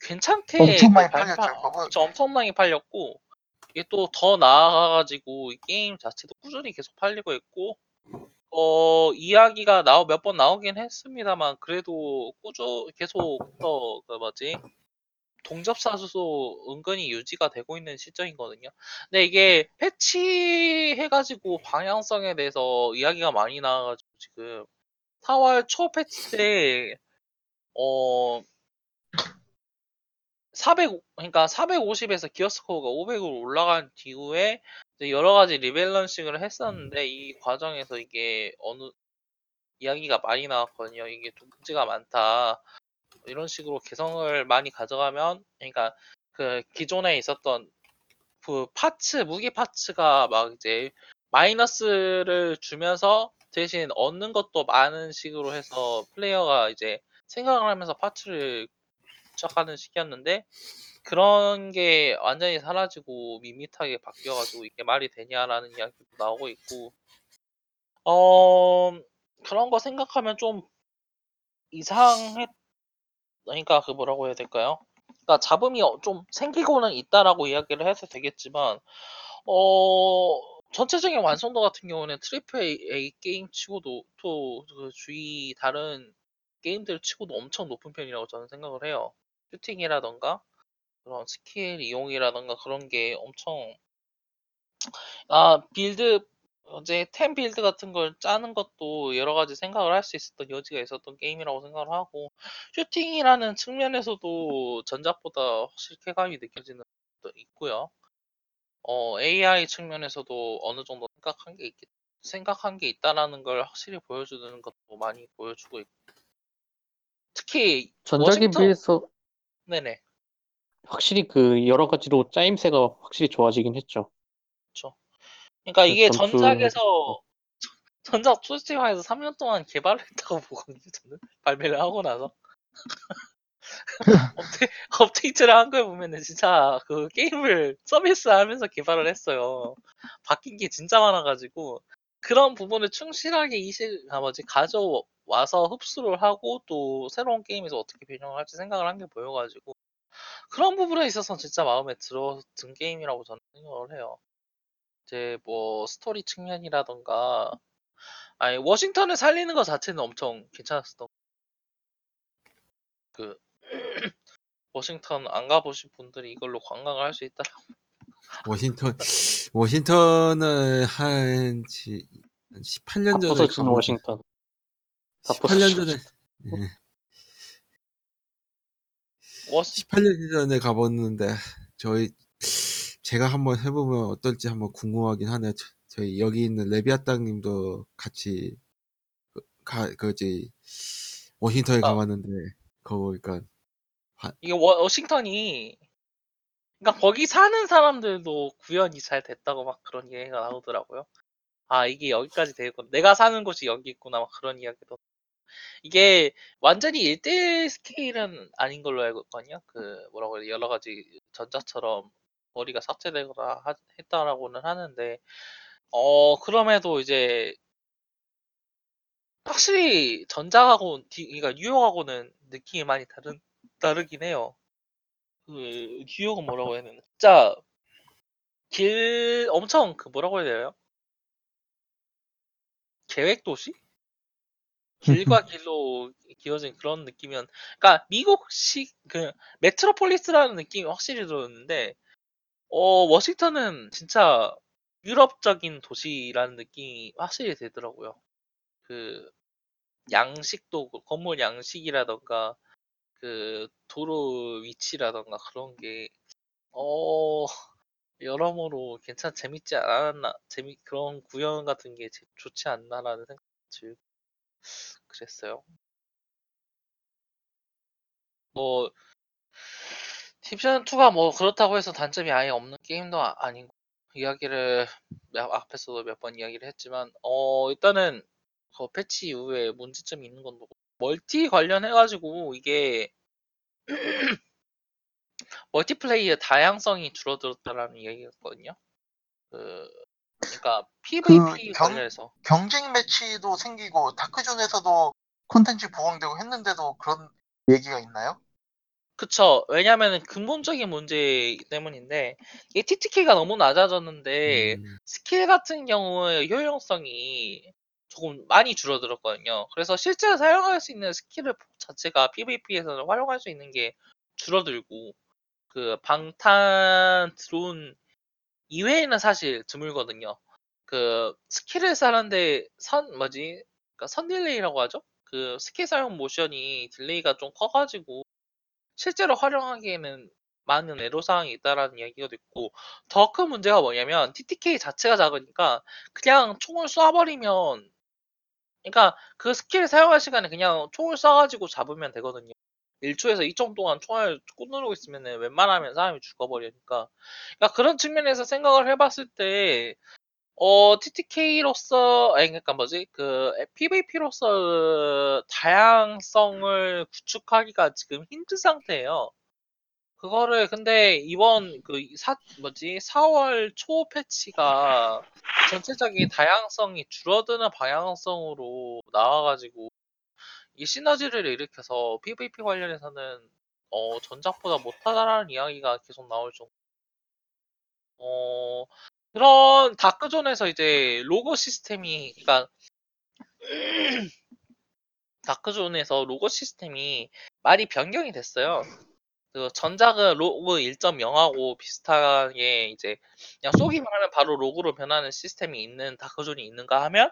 괜찮게 엄청 많이 그 발파- 팔렸죠, 그거. 그쵸, 엄청나게 팔렸고, 이게 또 더 나아가가지고, 이 게임 자체도 꾸준히 계속 팔리고 있고, 어, 이야기가 나오, 몇 번 나오긴 했습니다만, 그래도 꾸준, 계속, 더, 그 뭐지, 동접사수도 은근히 유지가 되고 있는 시점이거든요. 근데 이게 패치해가지고 방향성에 대해서 이야기가 많이 나와가지고 지금 4월 초 패치 때, 어, 400, 그러니까 450에서 기어 스코어가 500으로 올라간 뒤후에 여러 가지 리밸런싱을 했었는데 이 과정에서 이게 어느 이야기가 많이 나왔거든요. 이게 좀 문제가 많다. 이런 식으로 개성을 많이 가져가면 그러니까 그 기존에 있었던 그 파츠 무기 파츠가 막 이제 마이너스를 주면서 대신 얻는 것도 많은 식으로 해서 플레이어가 이제 생각을 하면서 파츠를 시작하는 시기였는데 그런 게 완전히 사라지고 밋밋하게 바뀌어가지고 이게 말이 되냐라는 이야기도 나오고 있고 어 그런 거 생각하면 좀 이상했 그러니까 그 뭐라고 해야 될까요? 그러니까 잡음이 어- 좀 생기고는 있다라고 이야기를 해도 되겠지만 어 전체적인 완성도 같은 경우는 triple A 게임 치고도 또 그 주위 다른 게임들 치고도 엄청 높은 편이라고 저는 생각을 해요. 슈팅이라던가 그런 스킬 이용이라던가 그런 게 엄청 아 build 이제 템 build 같은 걸 짜는 것도 여러 가지 생각을 할 수 있었던 여지가 있었던 게임이라고 생각을 하고 슈팅이라는 측면에서도 전작보다 확실히 쾌감이 느껴지는 것도 있고요. 어, AI 측면에서도 어느 정도 생각한 게 있, 생각한 게 있다라는 걸 확실히 보여주는 것도 많이 보여주고 있고 특히 전작에 워싱턴 비해서 네네 확실히 그 여러 가지로 짜임새가 확실히 좋아지긴 했죠. 그 러니까 그 이게 전투- 전작에서 전작 투스티화에서 3년 동안 개발을 했다고 보거든요 저는. 발매를 하고 나서. 업데, 업데이트를 한 걸 보면은 진짜 그 게임을 서비스하면서 개발을 했어요. 바뀐 게 진짜 많아가지고. 그런 부분을 충실하게 이식 아 뭐지 가져와서 흡수를 하고 또 새로운 게임에서 어떻게 변형을 할지 생각을 한 게 보여가지고. 그런 부분에 있어서 진짜 마음에 들어 든 게임이라고 저는 생각을 해요. 이제 뭐 스토리 측면이라던가 아니 워싱턴을 살리는 것 자체는 엄청 괜찮았었던 그 워싱턴 안 가보신 분들이 이걸로 관광을 할 수 있다. 워싱턴 워싱턴은 한, 지, 한 18년 다 전에 가본- 워싱턴. 다 18년 부서진 전에 예, 워시 18년 전에 가봤는데 저희 제가 한번 해보면 어떨지 한번 궁금하긴 하네요. 저- 저희 여기 있는 레비아땅님도 같이 그- 가 그지 워싱턴에 아. 가봤는데 거기 보니까 이게 워, 워싱턴이 그러니까 거기 사는 사람들도 구현이 잘 됐다고 막 그런 얘기가 나오더라고요. 아 이게 여기까지 되고 내가 사는 곳이 여기 있구나 막 그런 이야기도 이게 완전히 1대1 스케일은 아닌 걸로 알고 있거든요. 그 뭐라고 해야 돼 여러 가지 전자처럼 머리가 삭제되거나 하- 했다라고는 하는데 어 그럼에도 이제 확실히 전작하고 디- 그러니까 뉴욕하고는 느낌이 많이 다른 다르긴 해요. 그 뉴욕은 뭐라고 해야 되나? 진짜 길 엄청 그 뭐라고 해야 돼요? 계획 도시? 길과 길로 기어진 그런 느낌이면, 그러니까 미국식 그 메트로폴리스라는 느낌이 확실히 들었는데, 어 워싱턴은 진짜 유럽적인 도시라는 느낌이 확실히 들더라고요. 그 양식도 그 건물 양식이라던가 그 도로 위치라던가 그런 게 어, 여러모로 괜찮 재밌지 않았나 재미 그런 구현 같은 게 제- 좋지 않나라는 생각이 그랬어요. 뭐 딥션 2가 뭐 그렇다고 해서 단점이 아예 없는 게임도 아, 아니고 이야기를 몇- 앞에서도 몇 번 이야기를 했지만 어 일단은 그 패치 이후에 문제점이 있는 건 뭐고 멀티 관련해가지고 이게 멀티플레이어 다양성이 줄어들었다라는 이야기였거든요. 그 그러니까 PVP 경- 관련해서 경쟁 매치도 생기고 다크존에서도 콘텐츠 보강되고 했는데도 그런 얘기가 있나요? 그쵸. 왜냐면은 근본적인 문제 때문인데 이 TTK가 너무 낮아졌는데 음, 스킬 같은 경우의 효용성이 조금 많이 줄어들었거든요. 그래서 실제로 사용할 수 있는 스킬을 자체가 PVP에서는 활용할 수 있는 게 줄어들고 그 방탄 드론 이외에는 사실 드물거든요. 그 스킬을 사는데 선 뭐지? 그러니까 선 delay라고 하죠? 그 스킬 사용 모션이 delay가 좀 커가지고 실제로 활용하기에는 많은 애로사항이 있다라는 이야기가 됐고 더 큰 문제가 뭐냐면 TTK 자체가 작으니까 그냥 총을 쏴버리면 그러니까 그 스킬 사용할 시간에 그냥 총을 쏴가지고 잡으면 되거든요. 1초에서 2초 동안 총알 꾹 누르고 있으면 웬만하면 사람이 죽어버리니까 그러니까 그런 측면에서 생각을 해봤을 때 어, TTK로서, 아니, 그니까 뭐지, 그, PVP로서 다양성을 구축하기가 지금 힘든 상태예요. 그거를, 근데 이번 그, 사, 뭐지, 4월 초 패치가 전체적인 다양성이 줄어드는 방향성으로 나와가지고, 이 시너지를 일으켜서 PVP 관련해서는, 어, 전작보다 못하다라는 이야기가 계속 나올 정도. 어, 그런 다크존에서 이제 로고 시스템이, 그러니까 다크존에서 로고 시스템이 많이 변경이 됐어요. 그 전작은 로고 1.0하고 비슷하게 이제 그냥 쏘기만 하면 바로 로고로 변하는 시스템이 있는 다크존이 있는가 하면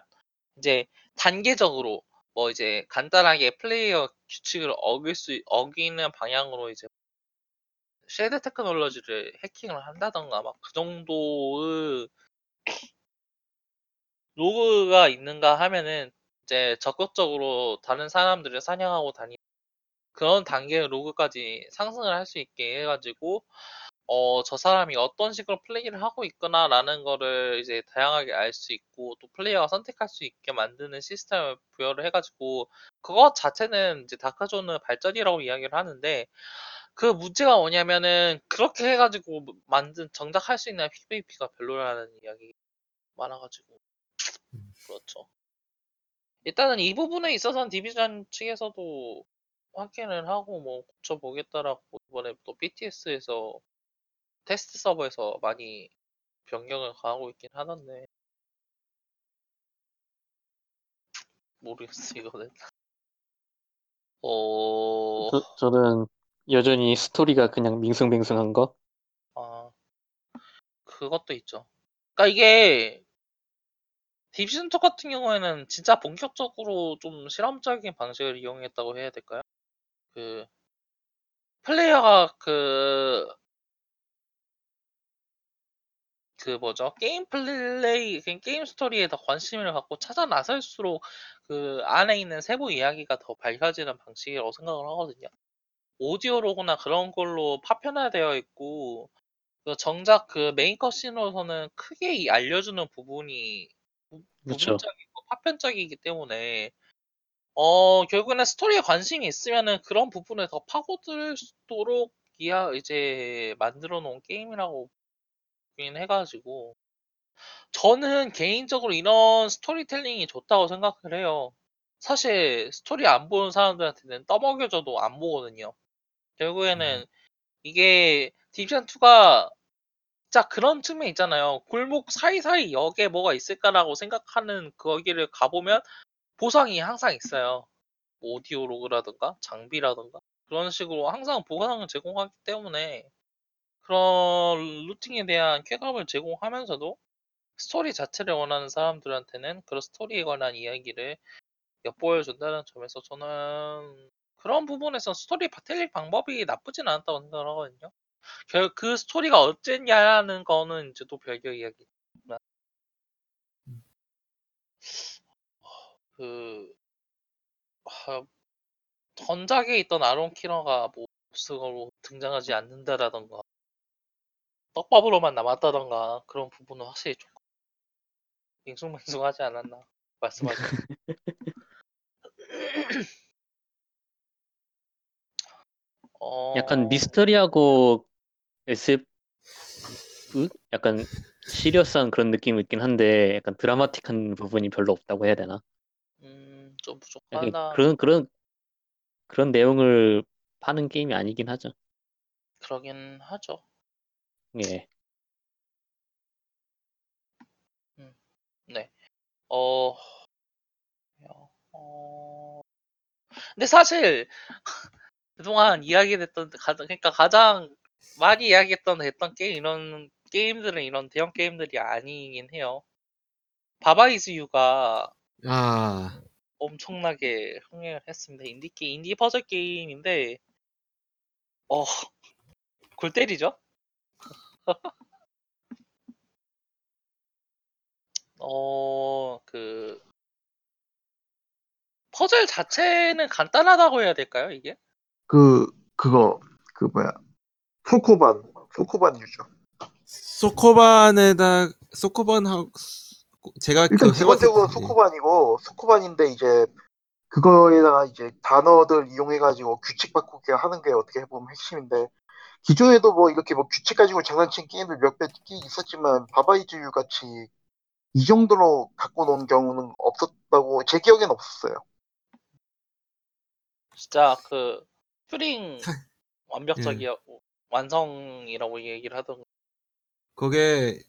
이제 단계적으로 뭐 이제 간단하게 플레이어 규칙을 어길 수 어기는 방향으로 이제 SHD technology를 해킹을 한다던가 막 그 정도의 rogue가 있는가 하면은 이제 적극적으로 다른 사람들을 사냥하고 다니는 그런 단계의 rogue까지 상승을 할 수 있게 해가지고 어, 저 사람이 어떤 식으로 플레이를 하고 있구나라는 거를 이제 다양하게 알 수 있고 또 플레이어가 선택할 수 있게 만드는 시스템을 부여를 해가지고 그것 자체는 이제 다크존의 발전이라고 이야기를 하는데 그 문제가 뭐냐면은 그렇게 해가지고 만든 정작 할 수 있는 PVP가 별로라는 이야기 많아가지고. 그렇죠. 일단은 이 부분에 있어서는 디비전 측에서도 확인을 하고 뭐 고쳐보겠다라고 이번에 또 BTS에서 테스트 서버에서 많이 변경을 가하고 있긴 하던데. 모르겠어 이거는. 어... 저, 저는 여전히 스토리가 그냥 밍숭맹숭한 거? 아 그것도 있죠 그러니까 이게 디비전 2 같은 경우에는 진짜 본격적으로 좀 실험적인 방식을 이용했다고 해야 될까요? 그 플레이어가 그 그 뭐죠? 게임 플레이, 그 게임 스토리에 더 관심을 갖고 찾아 나설수록 그 안에 있는 세부 이야기가 더 밝혀지는 방식이라고 생각을 하거든요. 오디오로거나 그런 걸로 파편화되어 있고, 그 정작 그 메인 컷신으로서는 크게 이 알려주는 부분이 부- 그쵸. 부분적이고 파편적이기 때문에, 어, 결국에는 스토리에 관심이 있으면은 그런 부분을 더 파고들도록 이야, 이제 만들어 놓은 게임이라고 보긴 해가지고, 저는 개인적으로 이런 스토리텔링이 좋다고 생각을 해요. 사실 스토리 안 보는 사람들한테는 떠먹여줘도 안 보거든요. 결국에는 이게 디비전 2가 진짜 그런 측면 있잖아요. 골목 사이사이 역에 뭐가 있을까라고 생각하는 거기를 가보면 보상이 항상 있어요. 뭐 audio log라든가 장비라든가 그런 식으로 항상 보상을 제공하기 때문에 그런 looting에 대한 쾌감을 제공하면서도 스토리 자체를 원하는 사람들한테는 그런 스토리에 관한 이야기를 엿보여 준다는 점에서 저는 그런 부분에서 스토리텔링 방법이 나쁘진 않았다고 생각을 하거든요. 결, 그 스토리가 어쨌냐는 거는 이제 또 별개 이야기. 그, 하, 전작에 있던 아론 키러가 뭐 몹스로 등장하지 않는다라던가 떡밥으로만 남았다던가 그런 부분은 확실히 조금 밍숭맹숭하지 않았나 말씀하죠. 어... 약간 미스터리하고 SF 약간 시리어스한 그런 느낌이 있긴 한데 약간 드라마틱한 부분이 별로 없다고 해야 되나? 음, 좀 부족하다. 그런 그런 그런 내용을 파는 게임이 아니긴 하죠. 그러긴 하죠. 예. 네. 어, 어, 근데 사실 그동안 이야기됐던 가장 그러니까 가장 많이 이야기했던 했던 게임 이런 게임들은 이런 대형 게임들이 아니긴 해요. Baba Is You가 아, 엄청나게 흥행을 했습니다. 인디 게 인디 퍼즐 게임인데 어, 골 때리죠? 어, 그 퍼즐 자체는 간단하다고 해야 될까요, 이게? 그 그거 그 뭐야 소코반 소코반 류죠. 소코반에다 소코반 하고 제가 일단 그 기본적으로 때- 소코반이고 소코반인데 이제 그거에다가 이제 단어들 이용해가지고 규칙 바꾸기 하는 게 어떻게 보면 핵심인데 기존에도 뭐 이렇게 뭐 규칙 가지고 장난친 게임들 몇몇 개 있었지만 바바이즈유 같이 이 정도로 갖고 논 경우는 없었다고 제 기억엔 없었어요. 진짜 그 사- 완벽적이야 완성이라고 얘기를 하던 그게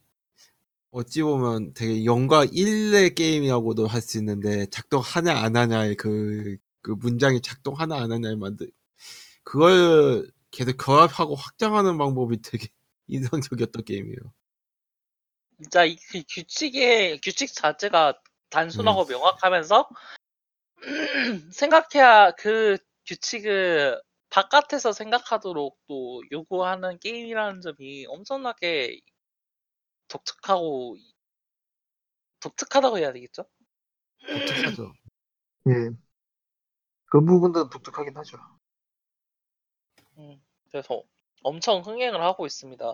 어찌 보면 되게 영과 일의 게임이라고도 할 수 있는데 작동하냐 안 하냐의 그, 그 문장이 작동하나 안 하냐에 만들 그걸 계속 결합하고 확장하는 방법이 되게 인상적이었던 게임이에요. 진짜 이그 규칙의 규칙 자체가 단순하고 명확하면서 생각해야 그 규칙을 바깥에서 생각하도록 또 요구하는 게임이라는 점이 엄청나게 독특하고 독특하다고 해야 되겠죠? 독특하죠. 예. 그 부분들은 독특하긴 하죠. 음, 그래서 엄청 흥행을 하고 있습니다.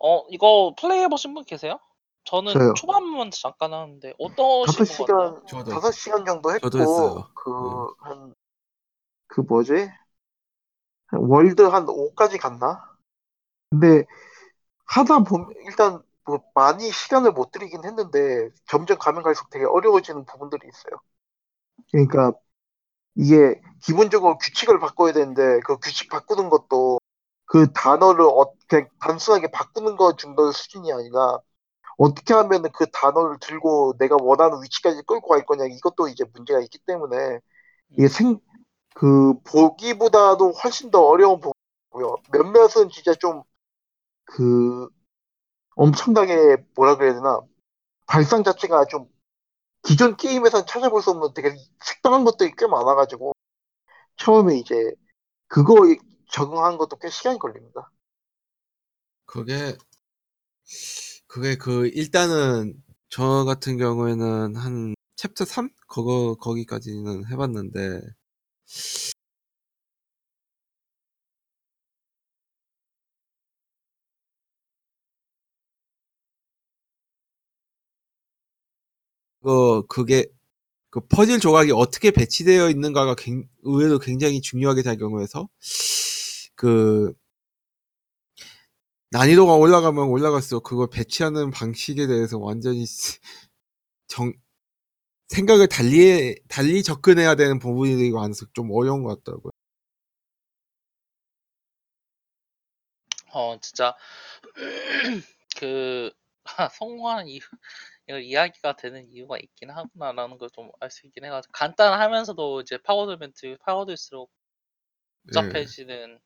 어, 이거 플레이 해 보신 분 계세요? 저는 저요. 초반만 잠깐 하는데 어떠신 것 같나요? 시간 저도 다섯 시간 정도 했고 저도 했어요. 그 한 그 뭐지? 한 월드 한 5까지 갔나? 근데 하다 보면 일단 뭐 많이 시간을 못 들이긴 했는데 점점 가면 갈수록 되게 어려워지는 부분들이 있어요. 그러니까 이게 기본적으로 규칙을 바꿔야 되는데 그 규칙 바꾸는 것도 그 단어를 어, 그냥 단순하게 바꾸는 것 정도의 수준이 아니라 어떻게 하면 그 단어를 들고 내가 원하는 위치까지 끌고 갈 거냐 이것도 이제 문제가 있기 때문에 이게 생, 그 보기보다도 훨씬 더 어려운 부분이고요. 몇몇은 진짜 좀 그 엄청나게 뭐라 그래야 되나 발상 자체가 좀 기존 게임에선 찾아볼 수 없는 되게 색다른 것들이 꽤 많아가지고 처음에 이제 그거 적응한 것도 꽤 시간이 걸립니다. 그게 그게 그 일단은 저 같은 경우에는 한 챕터 3 그거 거기까지는 해봤는데 그 그게 그 퍼즐 조각이 어떻게 배치되어 있는가가 굉- 의외로 굉장히 중요하게 작용해서 그 난이도가 올라가면 올라갈수록 그걸 배치하는 방식에 대해서 완전히 스- 정 생각을 달리 달리 접근해야 되는 부분이 많아서 좀 어려운 것 같더라고요. 어, 진짜 그 아, 성공하는 이유 이거 이야기가 되는 이유가 있긴 하구나라는 걸 좀 알 수 있긴 해가지고 간단하면서도 이제 파고들면 들- 파고들수록 예. 복잡해지는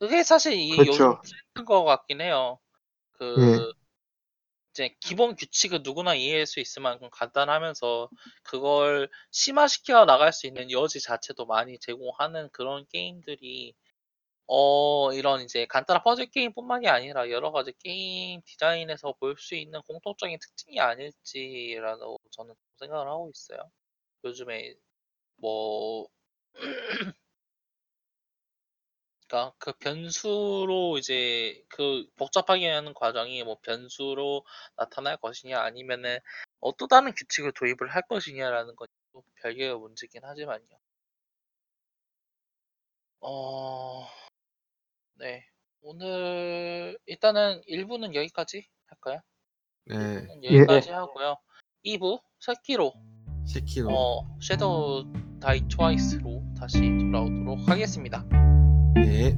그게 사실 이 그렇죠. 요즘 트렌드인 것 같긴 해요. 그 예. 이제 기본 규칙을 누구나 이해할 수 있을 만큼 간단하면서 그걸 심화시켜 나갈 수 있는 여지 자체도 많이 제공하는 그런 게임들이 어 이런 이제 간단한 퍼즐 게임뿐만이 아니라 여러 가지 게임 디자인에서 볼 수 있는 공통적인 특징이 아닐지라고 저는 생각을 하고 있어요. 요즘에 뭐 그러니까 그 변수로 이제 그 복잡하게 하는 과정이 뭐 변수로 나타날 것이냐 아니면은 어, 또 다른 규칙을 도입을 할 것이냐라는 건 또 별개의 문제긴 하지만요. 어, 네. 오늘 일단은 1부는 여기까지 할까요? 네. 1부는 예. 여기까지 하고요. 2부 세키로 세키로. 어, 섀도우 다이 트와이스로 다시 돌아오도록 하겠습니다. 诶